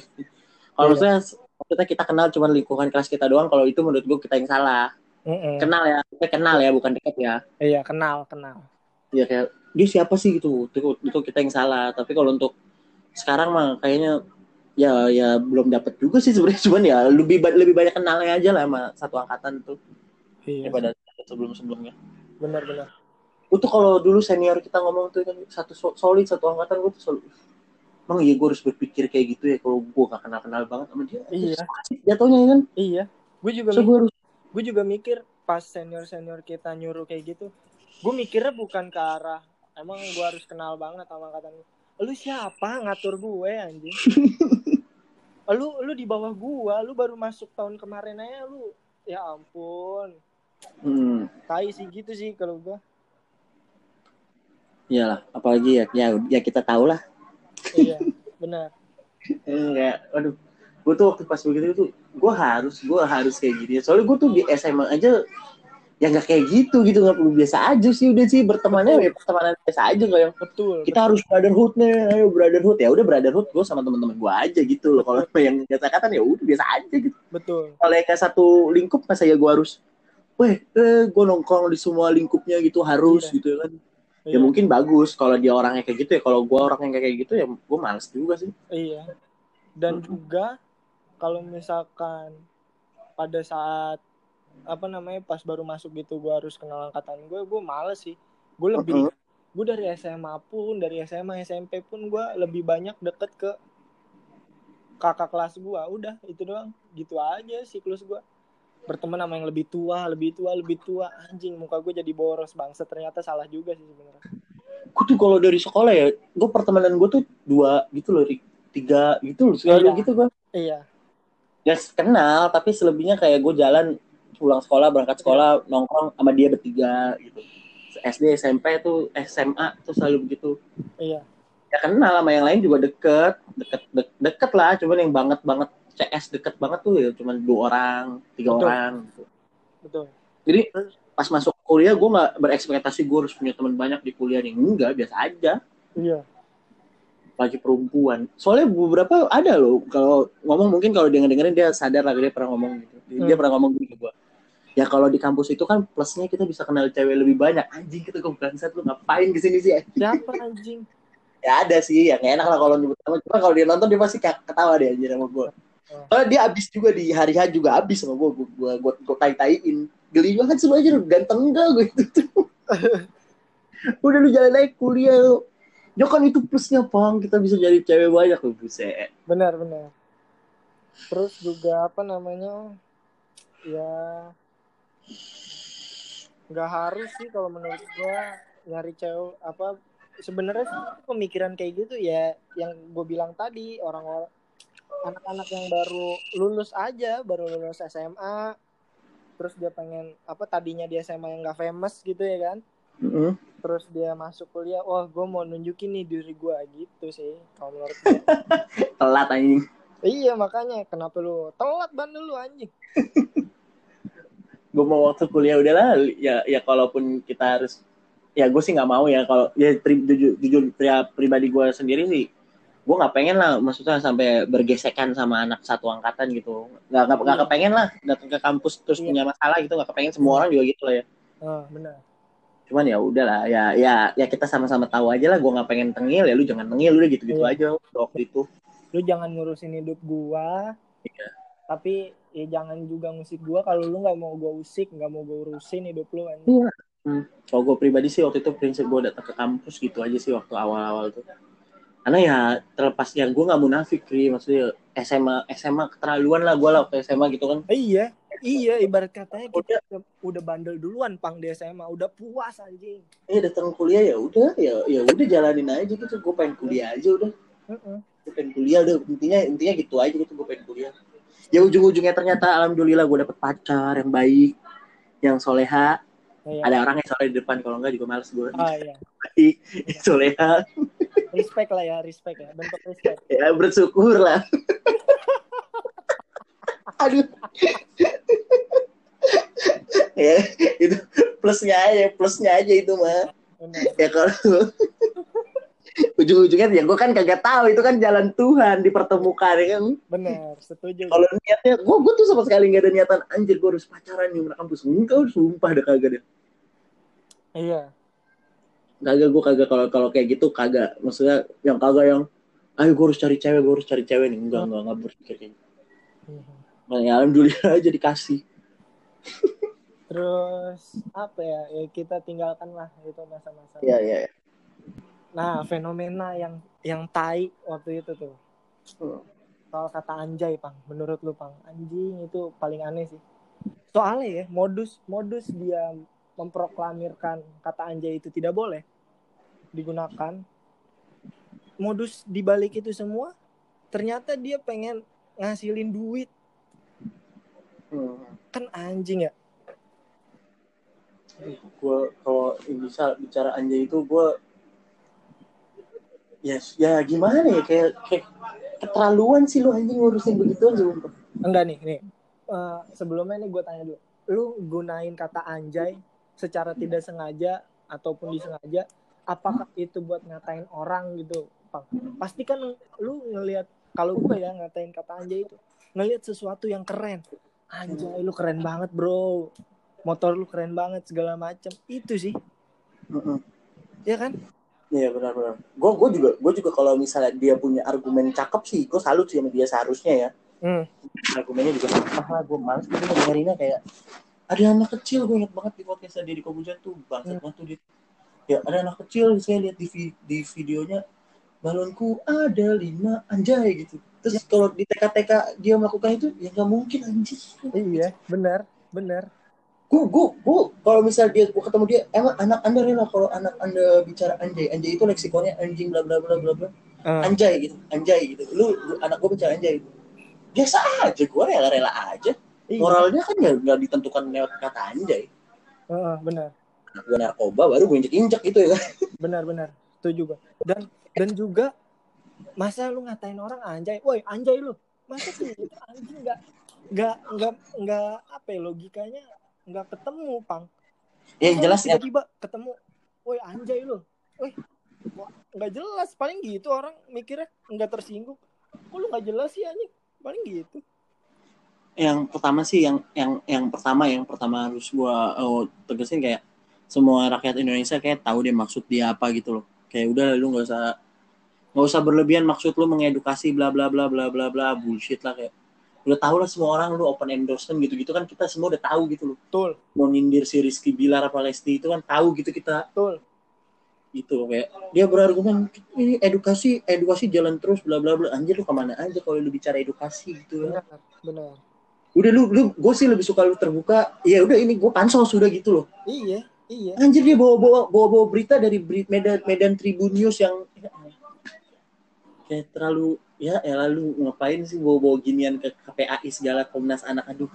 kalau Iya. maksudnya kita kita kenal cuma lingkungan kelas kita doang kalau itu menurut gue kita yang salah Mm-mm. kenal ya kita kenal ya bukan dekat ya Iya, kenal, kenal. ya kayak dia siapa sih gitu itu, itu kita yang salah tapi kalau untuk sekarang mah kayaknya ya ya belum dapat juga sih sebenarnya cuman ya lebih lebih banyak kenalnya aja lah sama satu angkatan tuh Iya. daripada sebelum sebelumnya Benar, benar. Itu kalau dulu senior kita ngomong tuh kan satu so- solid satu angkatan gue tuh solid emang iya gue harus berpikir kayak gitu ya kalau gue gak kenal kenal banget sama dia Iya. Jatuhnya kan Iya. Gue juga so mikir, gue harus gue juga mikir pas senior-senior kita nyuruh kayak gitu. Gue mikirnya bukan ke arah emang gue harus kenal banget sama angkatan lu. Lu siapa ngatur gue anjing? lu lu di bawah gua, lu baru masuk tahun kemarin aja lu. Ya ampun. hmm, Tai sih gitu sih kalau gua. Iyalah apalagi ya ya, ya kita tahu lah Iya, benar. enggak aduh gue tuh waktu pas begitu tuh gue harus gue harus kayak gini soalnya gue tuh di SMA aja ya nggak kayak gitu gitu nggak perlu biasa aja sih udah sih bertemannya ya pertemanan biasa aja kayak Betul. kita harus brotherhood nih ayo brotherhood ya udah brotherhood gue sama teman-teman gue aja gitu loh kalau yang biasa kata ya udah biasa aja gitu betul. kalau yang kayak satu lingkup masa ya gue harus weh eh, gue nongkrong di semua lingkupnya gitu harus Iya. gitu ya kan ya Iya. mungkin bagus kalau dia orangnya kayak gitu ya kalau gue orang yang kayak gitu ya gue males juga sih Iya. Dan Mm-mm. juga kalau misalkan pada saat apa namanya pas baru masuk gitu gue harus kenal angkatan gue, gue males sih. Gue lebih gue dari SMA pun, dari SMA SMP pun gue lebih banyak deket ke kakak kelas gue. Udah itu doang. Gitu aja siklus gue. Berteman sama yang lebih tua, lebih tua, lebih tua. Anjing muka gue jadi boros bangsa. Ternyata salah juga sih sebenarnya. gue tuh kalau dari sekolah ya gue pertemanan gue tuh dua gitu loh tiga gitu loh selalu Iya. gitu gue Iya. ya kenal tapi selebihnya kayak gue jalan pulang sekolah berangkat sekolah nongkrong sama dia bertiga gitu SD SMP tuh SMA tuh selalu begitu Iya. ya kenal sama yang lain juga deket deket dek- deket lah cuman yang banget banget CS deket banget tuh ya cuman dua orang tiga Betul. orang gitu. Betul. jadi pas masuk kuliah gue nggak berekspektasi gue harus punya teman banyak di kuliah nih enggak biasa aja Iya. lagi perempuan soalnya beberapa ada loh kalau ngomong mungkin kalau dia dengerin dia sadar lah dia pernah ngomong gitu dia Hmm. pernah ngomong gitu ke gue ya kalau di kampus itu kan plusnya kita bisa kenal cewek lebih banyak anjing kita gue bangsat lu ngapain ke sini sih Siapa anjing? ya ada sih ya nggak enak lah kalau nyebut nama cuma kalau dia nonton dia pasti ketawa deh anjir sama gue. Soalnya dia abis juga di hari H juga abis sama gue gue gue gue, gue tai taiin geli banget sih lu ganteng enggak gue itu tuh. Udah lu jalan naik kuliah lu. Ya kan itu plusnya pang. Kita bisa jadi cewek banyak lu buset. Benar benar. Terus juga apa namanya ya nggak harus sih kalau menurut gua nyari cewek apa sebenarnya sih pemikiran kayak gitu ya yang gue bilang tadi orang-orang anak-anak yang baru lulus aja baru lulus SMA terus dia pengen apa tadinya dia SMA yang nggak famous gitu ya kan Mm-mm. terus dia masuk kuliah wah gue mau nunjukin nih diri gue gitu sih kalau menurut gue telat anjing Iya makanya kenapa lu telat bandel lu anjing. gue mau waktu kuliah udahlah ya ya kalaupun kita harus ya gue sih nggak mau ya kalau ya pri- jujur, jujur pria pribadi gue sendiri sih gue nggak pengen lah maksudnya sampai bergesekan sama anak satu angkatan gitu nggak nggak nggak Iya. kepengen lah datang ke kampus terus Iya. punya masalah gitu nggak kepengen semua orang juga gitu lah ya Ah benar. cuman ya udahlah ya ya ya kita sama-sama tahu aja lah gue nggak pengen tengil ya lu jangan tengil udah gitu gitu Iya. aja waktu itu lu jangan ngurusin hidup gua Iya. tapi ya jangan juga ngusik gua kalau lu nggak mau gua usik nggak mau gua urusin hidup lu kan Hmm. Kalau gue pribadi sih waktu itu prinsip gue datang ke kampus gitu aja sih waktu awal-awal tuh. Karena ya terlepas yang gue nggak munafik, Ri. Maksudnya SMA SMA keterlaluan lah gue lah waktu SMA gitu kan. Iya iya ibarat katanya kita Udah. udah, bandel duluan pang di SMA udah puas anjing Eh datang kuliah ya udah ya ya udah jalanin aja gitu. Gue pengen kuliah aja udah. Heeh. Gue pengen kuliah udah. Intinya intinya gitu aja gitu. Gue pengen kuliah. Ya ujung-ujungnya ternyata alhamdulillah gue dapet pacar yang baik, yang soleha. Iya. Ada orang yang soleh di depan kalau enggak juga males gue. ah iya Baik, soleha. Respect lah ya respect ya bentuk respect. Ya bersyukur lah. Aduh. Ya itu plusnya aja plusnya aja itu mah ya kalau ujung-ujungnya ya gue kan kagak tahu itu kan jalan Tuhan dipertemukan ya kan? Benar setuju. Kalau niatnya gue gue tuh sama sekali nggak ada niatan anjir gue harus pacaran nih kampus. Enggak sumpah ada kagak deh. Iya kagak gue kagak. Kalau kalau kayak gitu kagak. Maksudnya yang kagak yang ayo gue harus cari cewek gue harus cari cewek nih. Enggak enggak enggak berpikir kayak gitu. Nah, ya alhamdulillah aja dikasih. Terus apa ya? Ya kita tinggalkan lah itu masa-masa. Iya, iya. iya. nah fenomena yang yang tai waktu itu tuh. Hmm. soal kata anjay pang. Menurut lu pang. Anjing itu paling aneh sih. Soalnya ya modus modus dia memproklamirkan kata anjay itu tidak boleh digunakan. Modus dibalik itu semua ternyata dia pengen ngasilin duit. Hmm. kan anjing ya? Gue kalau bisa bicara anjay itu gue ya ya gimana ya? Kayak kayak keterlaluan sih lu anjing ngurusin begitu aja enggak nih nih. Eh, sebelumnya nih gue tanya dulu. Lu gunain kata anjay secara tidak sengaja ataupun disengaja apakah itu buat ngatain orang gitu Pang? pasti kan lu ngelihat kalau gue ya ngatain kata anjay itu ngelihat sesuatu yang keren anjay lu keren banget bro motor lu keren banget segala macam itu sih ya kan Iya benar-benar. Gue gue juga gue juga kalau misalnya dia punya argumen cakep sih, gue salut sih sama dia seharusnya ya. hmm. Argumennya juga cakep lah. Gue males gitu ngedengerinnya kayak ada anak kecil gue inget banget di podcast dia di Kobujan tuh bangsat banget tuh dia. Ya ada anak kecil saya lihat di vi- di videonya balonku ada lima anjay gitu. Terus kalau di TK-TK dia melakukan itu ya nggak mungkin anjing. iya benar benar. Gue gue gue kalau misal dia gue ketemu dia emang anak anda rela kalau anak anda bicara anjay anjay itu leksikonnya anjing bla bla bla bla bla. Eh, anjay gitu anjay gitu. Lu, lu- anak gue bicara anjay biasa aja gue rela rela aja. Iya. moralnya kan ya nggak ditentukan lewat kata anjay. Eh, benar gue narkoba baru gue injek injek gitu ya. Kan benar-benar setuju gua dan dan juga masa lu ngatain orang anjay? Woi anjay lu. Masa sih itu anjing? Nggak nggak nggak nggak apa ya logikanya nggak ketemu pang. Ya yang Masa jelas ya. tiba-tiba ketemu woi anjay lu. Woi nggak jelas? Paling gitu orang mikirnya nggak tersinggung. Kok lu nggak jelas sih anjing? Paling gitu. Yang pertama sih yang yang yang pertama yang pertama harus gua oh, tegesin kayak semua rakyat Indonesia kayak tahu deh maksud dia apa gitu loh. Kayak udah lu nggak usah nggak usah berlebihan maksud lu mengedukasi bla bla bla bla bla bla bullshit lah kayak. Udah tahu lah semua orang lu open endorsement gitu gitu kan kita semua udah tahu gitu loh. Betul. Mau nyindir si Rizky Bilar apa Lesti itu kan tahu gitu kita. Betul. Gitu kayak dia berargumen ini edukasi edukasi jalan terus bla bla bla. Anjir lu ke mana aja kalau lu bicara edukasi gitu benar benar. Udah lu lu gue sih lebih suka lu terbuka. Ya udah ini gue pansos sudah gitu loh. Iya iya. Anjir dia bawa bawa bawa, bawa berita dari Medan Medan Tribun News yang kayak terlalu ya ya lalu ngapain sih bawa bawa ginian ke KPAI segala Komnas Anak aduh.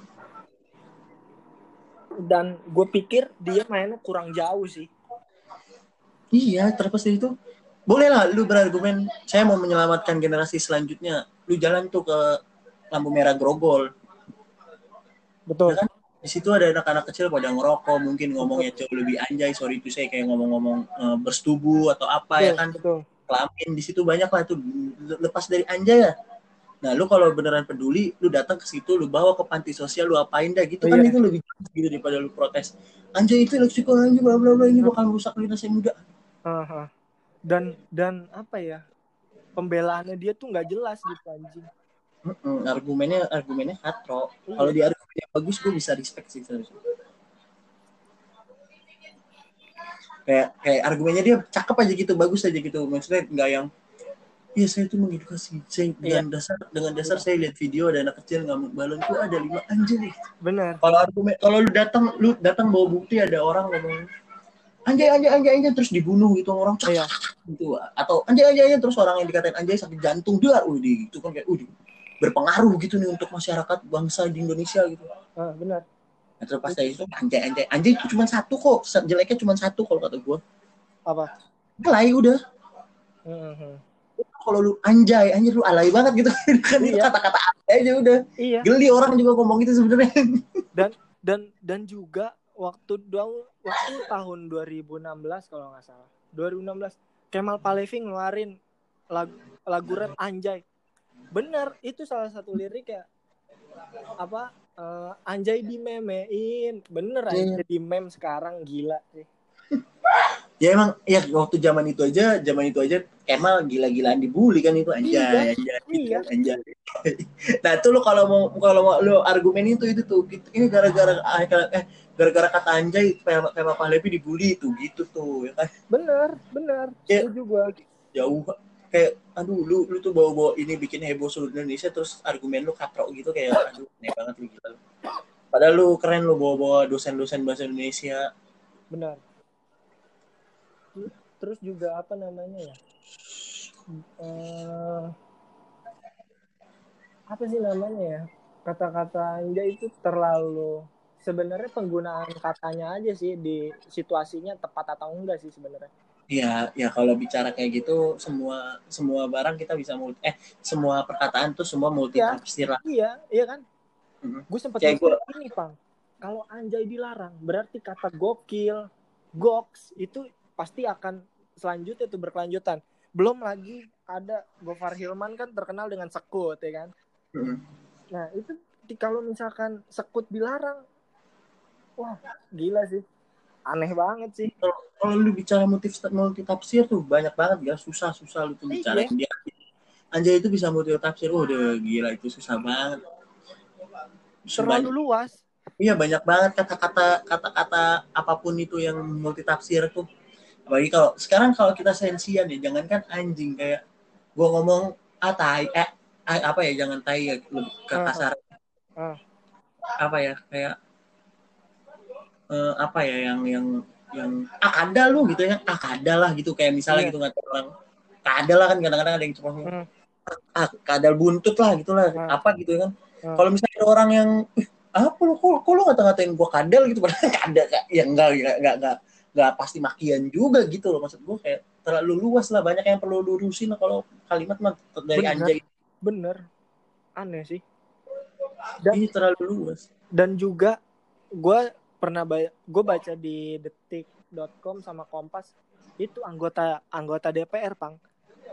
Dan gue pikir dia mainnya kurang jauh sih. Iya terlepas dari itu. Boleh lah lu berargumen saya mau menyelamatkan generasi selanjutnya. Lu jalan tuh ke lampu merah grogol. Betul di situ ada anak-anak kecil pada ngerokok mungkin ngomongnya jauh lebih anjay sorry itu saya kayak ngomong-ngomong eh, bersetubuh atau apa ya betul, kan. betul. Kelamin di situ banyak lah tuh lepas dari anjay ya nah lu kalau beneran peduli lu datang ke situ lu bawa ke panti sosial lu apain dah gitu Oh, kan iya. itu lebih gitu daripada lu protes. Anjay itu leksikon anjay bla bla bla ini bakal merusak generasi muda. Dan dan apa ya pembelaannya dia tuh nggak jelas gitu anjing Mm-mm, argumennya argumennya katro. Iya. kalau di argumennya bagus gue bisa respect sih serius. kayak kayak argumennya dia cakep aja gitu bagus aja gitu. Maksudnya nggak yang Iya saya tuh mengedukasi. Saya dengan dasar dengan dasar saya lihat video ada anak kecil ngamuk balon tuh ada lima anjir bener kalau argumen kalau lu datang lu datang bawa bukti ada orang ngomong anjay anjay anjay anjay terus dibunuh gitu orang cak, Iya. gitu. Atau anjay anjay anjay terus orang yang dikatain anjay sakit jantung dia udah itu kan kayak udah berpengaruh gitu nih untuk masyarakat bangsa di Indonesia gitu. Ah, bener nah, terus pas dari itu anjay anjay. Anjay itu cuma satu kok. Jeleknya cuma satu kalau kata gue apa? Alay udah. Mhm. kalau lu anjay anjir lu alay banget gitu. Kan itu Iya. kata-kata alay aja udah. Iya. Geli orang juga ngomong gitu sebenarnya. Dan dan juga waktu waktu tahun 2016 kalau nggak salah. 2016 Kemal Palevi ngeluarin lagu lagu rap anjay bener itu salah satu lirik ya apa eh, anjay dimemein bener Iya. aja di meme sekarang gila sih ya emang ya waktu zaman itu aja zaman itu aja Kemal gila-gilaan dibully kan itu anjay Iya, anjay iya. anjay nah itu lu kalau mau kalau mau lu argumen itu itu tuh gitu. ini gara-gara eh gara-gara kata anjay kayak kayak Pahlevi dibully itu gitu tuh ya kan bener bener Iya. itu juga jauh kayak aduh lu lu tuh bawa-bawa ini bikin heboh seluruh Indonesia terus argumen lu katrok gitu kayak aduh aneh banget lu gila lu. padahal lu keren lu bawa-bawa dosen-dosen bahasa Indonesia. Benar. Terus juga apa namanya ya? Eh, apa sih namanya ya? Kata-kata anjay itu terlalu sebenarnya penggunaan katanya aja sih di situasinya tepat atau enggak sih sebenarnya Ya, ya kalau bicara kayak gitu semua semua barang kita bisa multi eh semua perkataan tuh semua multi Iya. tafsir lah. iya iya kan Mhm. gue sempat Kayak ini pang kalau anjay dilarang berarti kata gokil goks itu pasti akan selanjutnya tuh berkelanjutan belum lagi ada Gofar Hilman kan terkenal dengan sekut ya kan Mhm. Nah itu kalau misalkan sekut dilarang, wah gila sih, aneh banget sih. Kalau lu bicara motif multi tafsir tuh banyak banget ya susah susah lu tuh Iya. bicara dia. Anjay itu bisa multi tafsir, oh, udah gila itu susah banget. Terlalu luas. Iya banyak banget kata-kata kata-kata apa pun itu yang multi tafsir tuh. Apalagi kalau sekarang kalau kita sensian ya, jangankan anjing kayak gua ngomong ah tai eh ah, apa ya jangan tai ya lebih ke Ah, kasar. ah. Apa ya kayak eh, apa ya yang yang yang ah kada lu gitu ya ah kada lah gitu kayak misalnya Iya. gitu ngata orang kada lah kan kadang-kadang ada yang cuma Hmm. ah kadal buntut lah gitu lah Hmm. apa gitu kan Hmm. kalau misalnya ada orang yang "Ih, apa lu kok, kok lu ngata-ngatain gua kadal gitu padahal kada ya enggak enggak enggak enggak, enggak pasti makian juga gitu loh maksud gua kayak terlalu luas lah banyak yang perlu lurusin lah kalau kalimat mah dari Benar. anjay Bener, aneh sih. ini terlalu luas Dan juga gue pernah gue baca di detik.com sama Kompas itu anggota anggota DPR pang.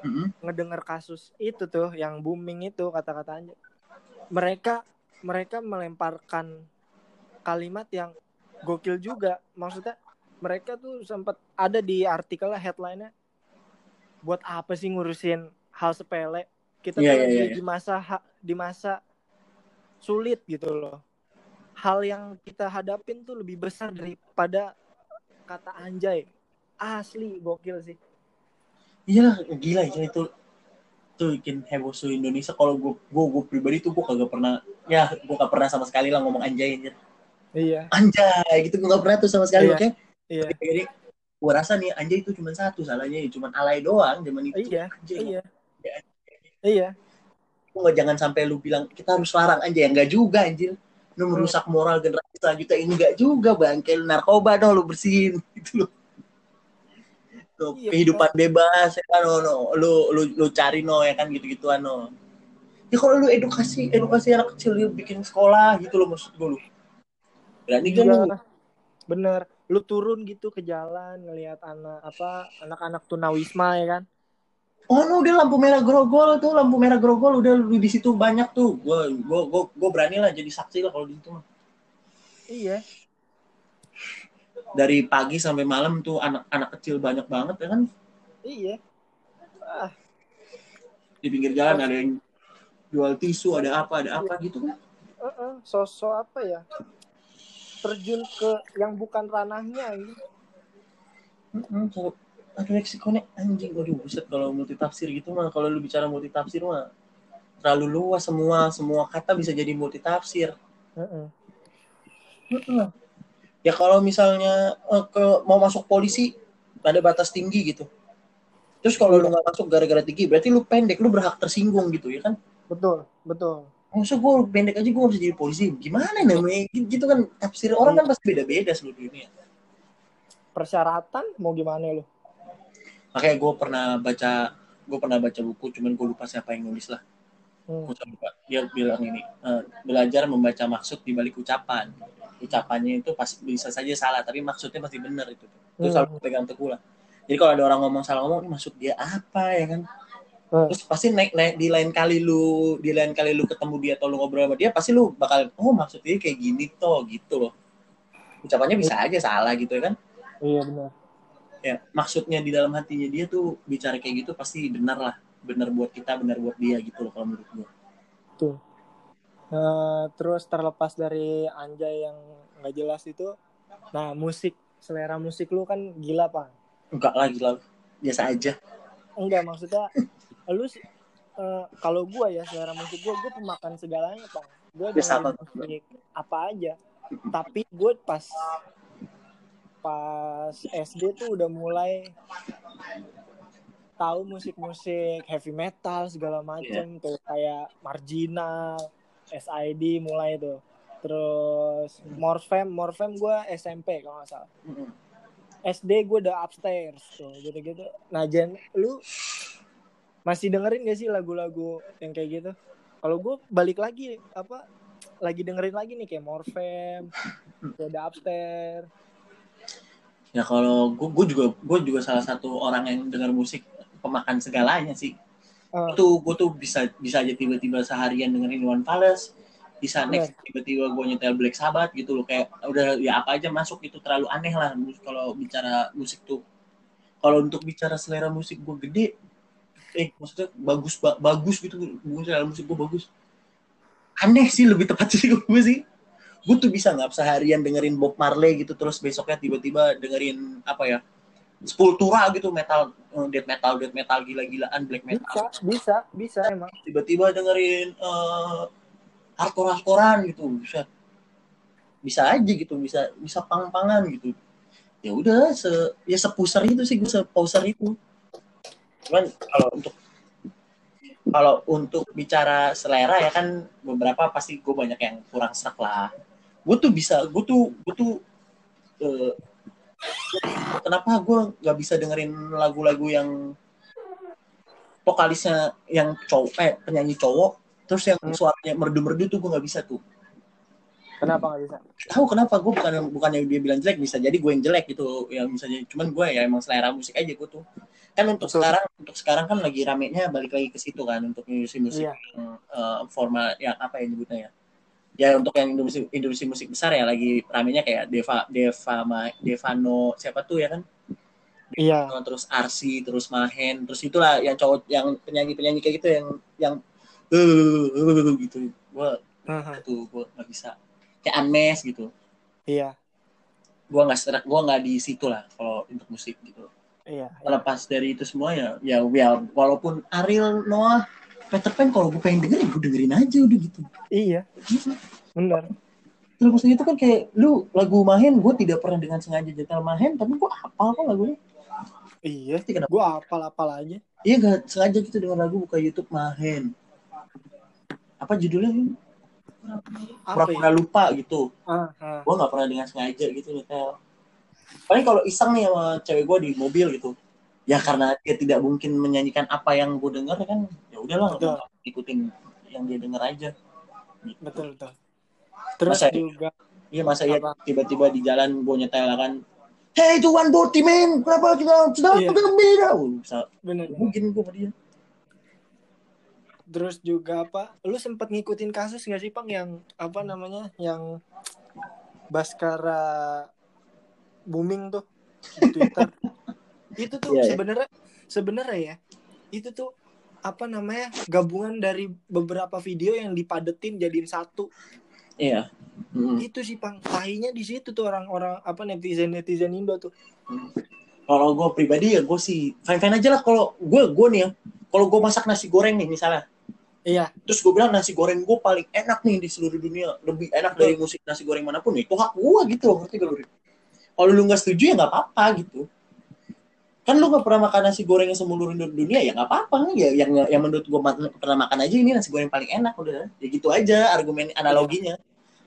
Mm-mm. ngedenger kasus itu tuh yang booming itu kata-katanya. Mereka mereka melemparkan kalimat yang gokil juga. Maksudnya mereka tuh sempat ada di artikelnya headline-nya buat apa sih ngurusin hal sepele? Kita tuh lagi iya, iya. di masa ha- di masa sulit gitu loh hal yang kita hadapin tuh lebih besar daripada kata anjay. Asli gokil sih. Iya gila ya itu tuh bikin heboh seluruh Indonesia. Kalau gua gua, gua pribadi tuh gua kagak pernah ya gua gak pernah sama sekali lah ngomong anjay anjir. iya. Anjay gitu gua gak pernah tuh sama sekali Iya. oke? Iya. Jadi gua rasa nih anjay itu cuma satu salahnya ya cuma alay doang zaman itu iya anjay. iya. Iya. Lu nggak jangan sampai lu bilang kita harus larang. Anjay enggak juga anjir lu merusak moral generasi selanjutnya. Enggak juga bangke lu narkoba dong lu bersihin. Gitu loh. Tuh, Iya, kehidupan bebas ya kan? No, no. lu lu lu cari no ya kan? Gitu gituan no. Ya kalau lu edukasi edukasi anak kecil lu bikin sekolah gitu loh maksud gue lu. Berani kan lu? Iya, bener. Lu turun gitu ke jalan ngelihat anak apa anak-anak tunawisma ya kan Oh, no, udah lampu merah grogol tuh, lampu merah grogol udah lu di situ banyak tuh. Gua gua gua, gua berani lah jadi saksi lah kalau di situ mah. iya Dari pagi sampai malam tuh anak-anak kecil banyak banget ya kan. iya ah di pinggir jalan ada yang jual tisu ada apa ada apa gitu kan Heeh, sosok apa ya terjun ke yang bukan ranahnya gitu. Mm-mm, kalau aduh leksikonnya anjing. Waduh buset kalau multi tafsir gitu mah kalau lu bicara multi tafsir mah terlalu luas semua semua kata bisa jadi multi tafsir. Mm-mm. ya kalau misalnya eh, ke mau masuk polisi ada batas tinggi gitu. Terus kalau lu nggak masuk gara-gara tinggi berarti lu pendek lu berhak tersinggung gitu ya kan? Betul betul. Maksud gue pendek aja gue gak bisa jadi polisi. Gimana namanya? Gitu kan tafsir orang kan pasti beda-beda seluruh dunia. Persyaratan mau gimana lu makanya gue pernah baca gue pernah baca buku cuman gue lupa siapa yang nulis lah. Hmm. Gua lupa dia bilang ini eh, belajar membaca maksud di balik ucapan. Ucapannya itu pasti bisa saja salah tapi maksudnya pasti benar itu. Itu Hmm. selalu pegang teguh lah. Jadi kalau ada orang ngomong salah ngomong ini maksud dia apa ya kan? Hmm. terus pasti naik naik di lain kali lu di lain kali lu ketemu dia atau lu ngobrol sama dia pasti lu bakal oh maksud dia kayak gini toh gitu loh. Ucapannya bisa aja salah gitu ya kan? Iya benar ya maksudnya di dalam hatinya dia tuh bicara kayak gitu pasti benar lah. Benar buat kita benar buat dia gitu loh kalau menurut gue tuh Eh, terus terlepas dari anjay yang nggak jelas itu nah musik. Selera musik lu kan gila pak. Enggak lagi lah biasa aja. Enggak maksudnya lu eh, kalau gua ya selera musik gua gua pemakan segalanya pak. Gua dengerin apa? musik apa aja. Tapi gue pas pas SD tuh udah mulai tahu musik-musik heavy metal segala macem tuh kayak marginal SID mulai tuh terus Morfem Morfem gue SMP kalau nggak salah Mm-mm. SD gue udah upstairs tuh gitu-gitu. Nah Jen, lu masih dengerin gak sih lagu-lagu yang kayak gitu? Kalau gue balik lagi apa? Lagi dengerin lagi nih kayak Morfem, udah upstairs. Ya kalau gue gue juga gue juga salah satu orang yang dengar musik pemakan segalanya sih. Eh, itu gue tuh bisa bisa aja tiba-tiba seharian dengerin Iwan Fals bisa next tiba-tiba gue nyetel Black Sabbath gitu loh. Kayak udah ya apa aja masuk itu terlalu aneh lah kalau bicara musik tuh. Kalau untuk bicara selera musik gue gede eh maksudnya bagus ba- bagus gitu. Gue selera musik gue bagus. Aneh sih lebih tepat sih gue sih gue tuh bisa nggak seharian dengerin Bob Marley gitu terus besoknya tiba-tiba dengerin apa ya Sepultura gitu metal eh, death metal death metal gila-gilaan black bisa, metal. Bisa, bisa emang. tiba-tiba dengerin eh hardcore hardcorean gitu bisa. Bisa aja gitu bisa bisa pang-pangan gitu. Ya udah se ya sepuser itu sih gue sepuser itu. Cuman kalau untuk kalau untuk bicara selera ya kan beberapa pasti gue banyak yang kurang serak lah gue tuh bisa gue tuh gue tuh eh, kenapa gue nggak bisa dengerin lagu-lagu yang vokalisnya yang cowok eh penyanyi cowok terus yang Hmm. suaranya merdu-merdu tuh gue nggak bisa tuh Kenapa gak bisa? tahu kenapa gue bukan bukan yang dia bilang jelek bisa jadi gue yang jelek gitu yang misalnya cuman gue ya emang selera musik aja gue tuh kan untuk Betul. sekarang untuk sekarang kan lagi ramenya balik lagi ke situ kan untuk industri musik Iya. yang eh, formal yang apa ya nyebutnya ya ya untuk yang industri, industri musik besar ya lagi ramenya kayak Deva Deva Ma- Devano siapa tuh ya kan Iya. terus Arsi terus Mahen terus itulah yang cowok yang penyanyi penyanyi kayak gitu yang yang eh gitu gue tuh gue nggak bisa kayak Anmes gitu Iya. gue nggak serak gue nggak di situ lah kalau untuk musik gitu Iya. lepas dari itu semua ya ya ya walaupun Ariel Noah Peter Pan kalau gue pengen dengerin gue dengerin aja udah gitu Iya. Bener. terus maksudnya itu kan kayak lu lagu Mahen gue tidak pernah dengan sengaja nyetel Mahen tapi gue hafal kok lagunya Iya. Pasti kenapa Gue apal-apal aja. iya gak sengaja gitu dengan lagu buka YouTube Mahen apa judulnya Apa pura-pura ya? lupa gitu gue nggak pernah dengan sengaja gitu nyetel paling kalau iseng nih sama cewek gue di mobil gitu ya karena dia tidak mungkin menyanyikan apa yang gue denger kan udahlah gua ikutin yang dia denger aja Betul, betul. Terus Masa- juga iya masa ya tiba-tiba di jalan gue nyetel kan Hey itu one body man, kenapa kita sedang Iya. gembira? Bener. mungkin gue dia. Terus juga apa? Lu sempet ngikutin kasus gak sih, Pang, yang apa namanya? Yang Baskara booming tuh di Twitter. itu tuh Iya, iya. sebenarnya sebenarnya ya. Itu tuh apa namanya gabungan dari beberapa video yang dipadetin jadiin satu Iya. Mm. itu sih pang tahinya di situ tuh orang-orang apa netizen netizen Indo tuh Kalau gue pribadi ya gue sih fine fine aja lah. Kalau gue gue nih ya, kalau gue masak nasi goreng nih misalnya, iya terus gue bilang nasi goreng gue paling enak nih di seluruh dunia, lebih enak dari musik nasi goreng mana pun, itu hak gue gitu loh, ngerti gak? Kalau lu nggak setuju ya nggak apa-apa gitu. Kan lu nggak pernah makan nasi goreng yang seluruh dunia ya nggak apa-apa. Ya yang yang menurut gue pernah makan aja ini nasi goreng paling enak udah. Ya gitu aja argumen analoginya.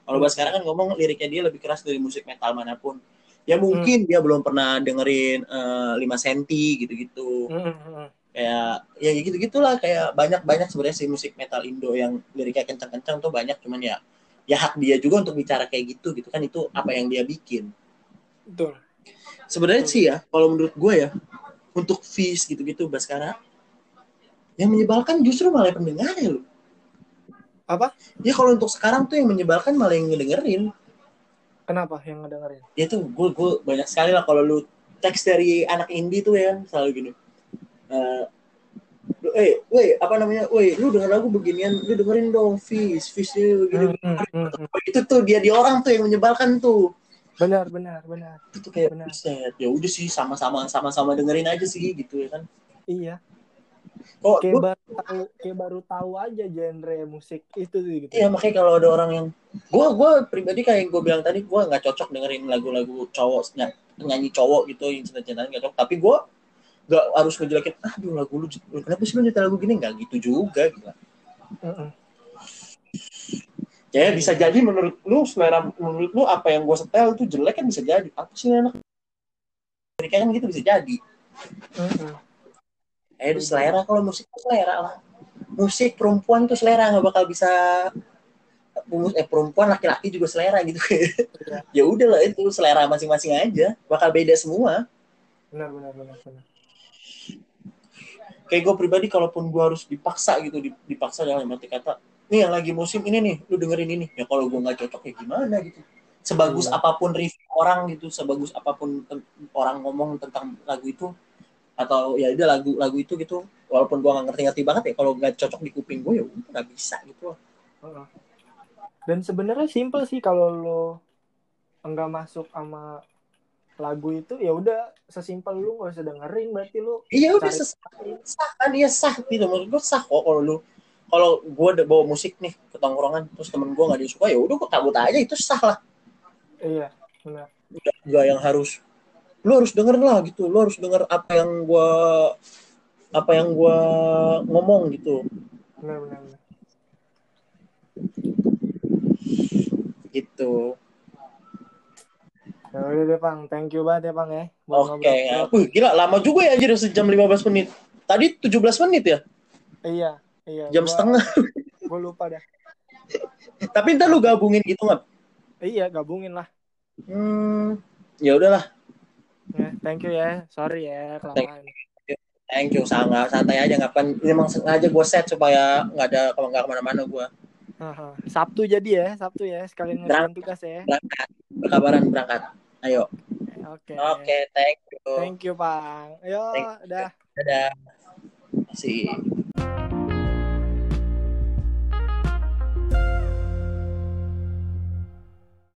Kalau bahas sekarang kan ngomong liriknya dia lebih keras dari musik metal mana pun. Ya mungkin dia belum pernah dengerin eh, 5 senti gitu-gitu. Mm-mm. kayak ya gitu gitulah kayak banyak banyak sebenarnya sih musik metal Indo yang liriknya kencang-kencang tuh banyak. Cuman ya ya hak dia juga untuk bicara kayak gitu gitu kan. Itu apa yang dia bikin. Betul sebenarnya sih ya kalau menurut gue ya untuk Fish gitu-gitu Baskara yang menyebalkan justru malah pendengarnya loh apa ya kalau untuk sekarang tuh yang menyebalkan malah yang ngedengerin kenapa yang ngedengerin ya tuh gue gue banyak sekali lah kalau lu teks dari anak indie tuh ya selalu gini Eh, lu, eh, weh, apa namanya, weh, lu denger lagu beginian, lu dengerin dong, Fish, Fish ini begini. Hmm, hmm, hmm. Itu tuh dia di orang tuh yang menyebalkan tuh. Benar benar benar Itu kayak Benar. buset. Ya udah sih sama-sama sama-sama dengerin aja sih gitu ya kan. iya Kok kayak gua- baru tahu kayak baru tahu aja genre musik itu tuh gitu Iya makanya kalau ada orang yang gua gua pribadi kayak yang gue bilang tadi gua nggak cocok dengerin lagu-lagu cowok ny- nyanyi cowok gitu yang cinta-cintaan nggak cocok tapi gua nggak harus ngejelekin aduh lagu lu kenapa sih lu nyetel lagu gini nggak gitu juga gitu. Mm-mm. Ya bisa jadi menurut lu selera menurut lu apa yang gue setel itu jelek kan bisa jadi. Apa sih anak? Mereka kan gitu bisa jadi. Mm-mm. eh itu selera kalau musik selera lah. Musik perempuan tuh selera nggak bakal bisa eh perempuan laki-laki juga selera gitu. Iya. ya udahlah itu selera masing-masing aja. Bakal beda semua. Benar benar benar benar. Kayak gue pribadi kalaupun gue harus dipaksa gitu dip- dipaksa dalam arti kata nih yang lagi musim ini nih lu dengerin ini. Ya kalau gue nggak cocok ya gimana gitu. Sebagus Iya. apa pun review orang gitu sebagus apa pun orang ngomong tentang lagu itu atau ya udah lagu lagu itu gitu walaupun gue nggak ngerti-ngerti banget ya kalau nggak cocok di kuping gue ya udah nggak bisa gitu dan sebenarnya simple sih kalau lo enggak masuk sama lagu itu ya udah sesimpel lu nggak usah dengerin berarti lu iya udah sesah sah kan iya sah gitu menurut gue sah kok kalau lu kalau gue udah bawa musik nih ke tongkrongan terus temen gue nggak disuka ya udah gue cabut aja itu sah lah. Iya benar. Nggak yang harus lu harus denger lah gitu lu harus denger apa yang gua apa yang gua ngomong gitu. Benar benar, benar. gitu. Ya udah deh pang thank you banget ya pang ya oke. Wih, gila lama juga ya anjir sejam 15 menit. Tadi 17 menit ya? Iya iya jam gua- setengah. gua lupa dah. Tapi ntar lu gabungin gitu nggak? Iya gabungin lah. Hmm ya udahlah. Ya thank you ya. Sorry ya kelamaan. Thank you. Sangat santai aja. Nggak kan ini emang sengaja gue set supaya nggak ada kalau nggak ke mana-mana gue Haha. Sabtu jadi ya Sabtu ya. Sekalian ngerjain tugas ya. Berangkat. Berkabaran berangkat. Ayo. Oke. Oke thank you. Thank you pang ayo Thank you. dah. Dadah. Sih Thank you.